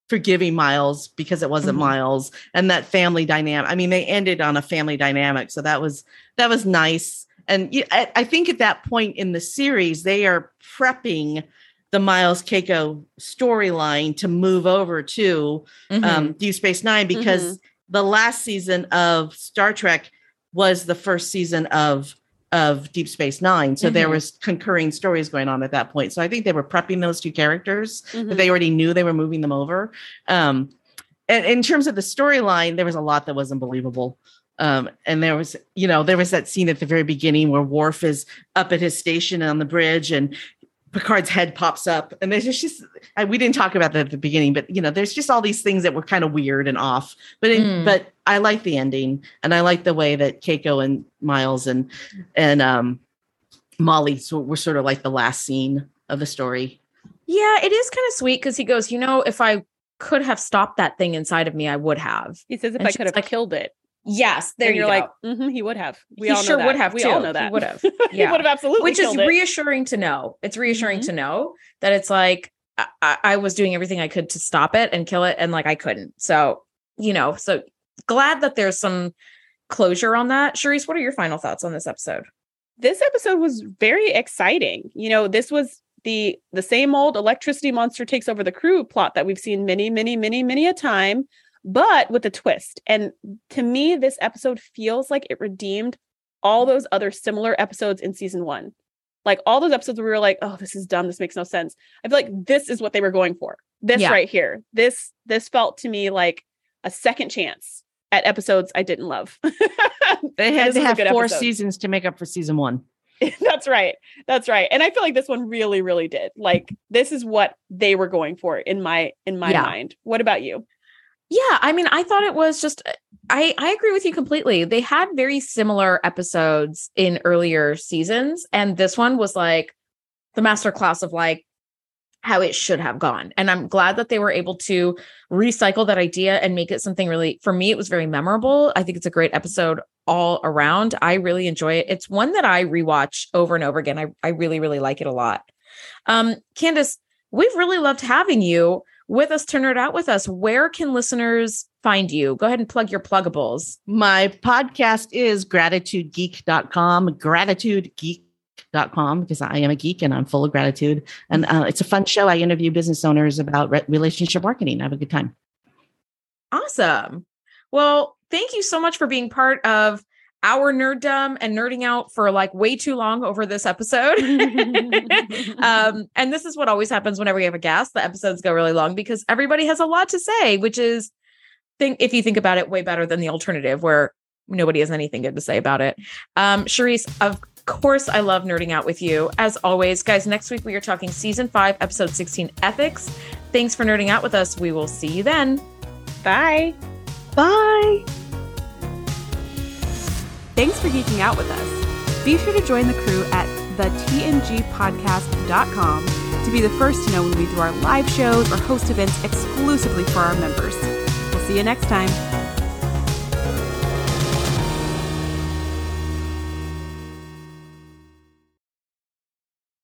forgiving Miles because it wasn't Mhm. Miles and that family dynamic. I mean, they ended on a family dynamic, so that was that was nice. And I, I think at that point in the series, they are prepping the Miles Keiko storyline to move over to Mhm. um, Deep Space Nine because the last season of Star Trek was the first season of of Deep Space Nine. So there Mhm. was concurring stories going on at that point. So I think they were prepping those two characters, Mhm. but they already knew they were moving them over. Um, and in terms of the storyline, there was a lot that was unbelievable. Um, and there was, you know, there was that scene at the very beginning where Worf is up at his station on the bridge and Picard's head pops up, and there's just, just I, we didn't talk about that at the beginning, but you know, there's just all these things that were kind of weird and off. But in, Mm. but I like the ending, and I like the way that Keiko and Miles and and um, Molly so were sort of like the last scene of the story. Yeah, it is kind of sweet because he goes, you know, if I could have stopped that thing inside of me, I would have. He says if And I could have like, killed it. Yes, there and you you're go. like, mm-hmm, he would have. We He all know sure that. would have We too. all know that He would have. he Yeah. would have absolutely which is it. reassuring to know. It's reassuring Mhm. to know that it's like I, I, was doing everything I could to stop it and kill it, and like I couldn't. So you know, so glad that there's some closure on that. Shereese, what are your final thoughts on this episode? this episode was very exciting. You know, this was the the same old electricity monster takes over the crew plot that we've seen many, many, many, many a time, but with a twist. And to me, this episode feels like it redeemed all those other similar episodes in season one. Like all those episodes where we were like, oh, this is dumb. This makes no sense. I feel like this is what they were going for. This Yeah. right here. This this felt to me like a second chance at episodes I didn't love. [laughs] They had to have four episode. seasons to make up for season one. [laughs] That's right. That's right. And I feel like this one really, really did. Like this is what they were going for in my in my Yeah. mind. What about you? Yeah, I mean, I thought it was just I I agree with you completely. They had very similar episodes in earlier seasons and this one was like the master class of like how it should have gone. And I'm glad that they were able to recycle that idea and make it something really for me it was very memorable. I think it's a great episode all around. I really enjoy it. It's one that I rewatch over and over again. I I really really like it a lot. Um Kandas, we've really loved having you with us to nerd out with us. Where can listeners find you? Go ahead and plug your pluggables. My podcast is gratitudegeek.com, gratitudegeek.com, because I am a geek and I'm full of gratitude. And uh, it's a fun show. I interview business owners about re- relationship marketing. I have a good time. Awesome. Well, thank you so much for being part of our nerddom and nerding out for like way too long over this episode. [laughs] um, [laughs] and this is what always happens whenever we have a guest. The episodes go really long because everybody has a lot to say, which is think if you think about it, way better than the alternative where nobody has anything good to say about it. Um, Shereese, of course, I love nerding out with you. As always, guys, next week we are talking season five, episode 16, ethics. Thanks for nerding out with us. We will see you then. Bye. Bye. Thanks for geeking out with us. Be sure to join the crew at thetngpodcast.com to be the first to know when we do our live shows or host events exclusively for our members. We'll see you next time.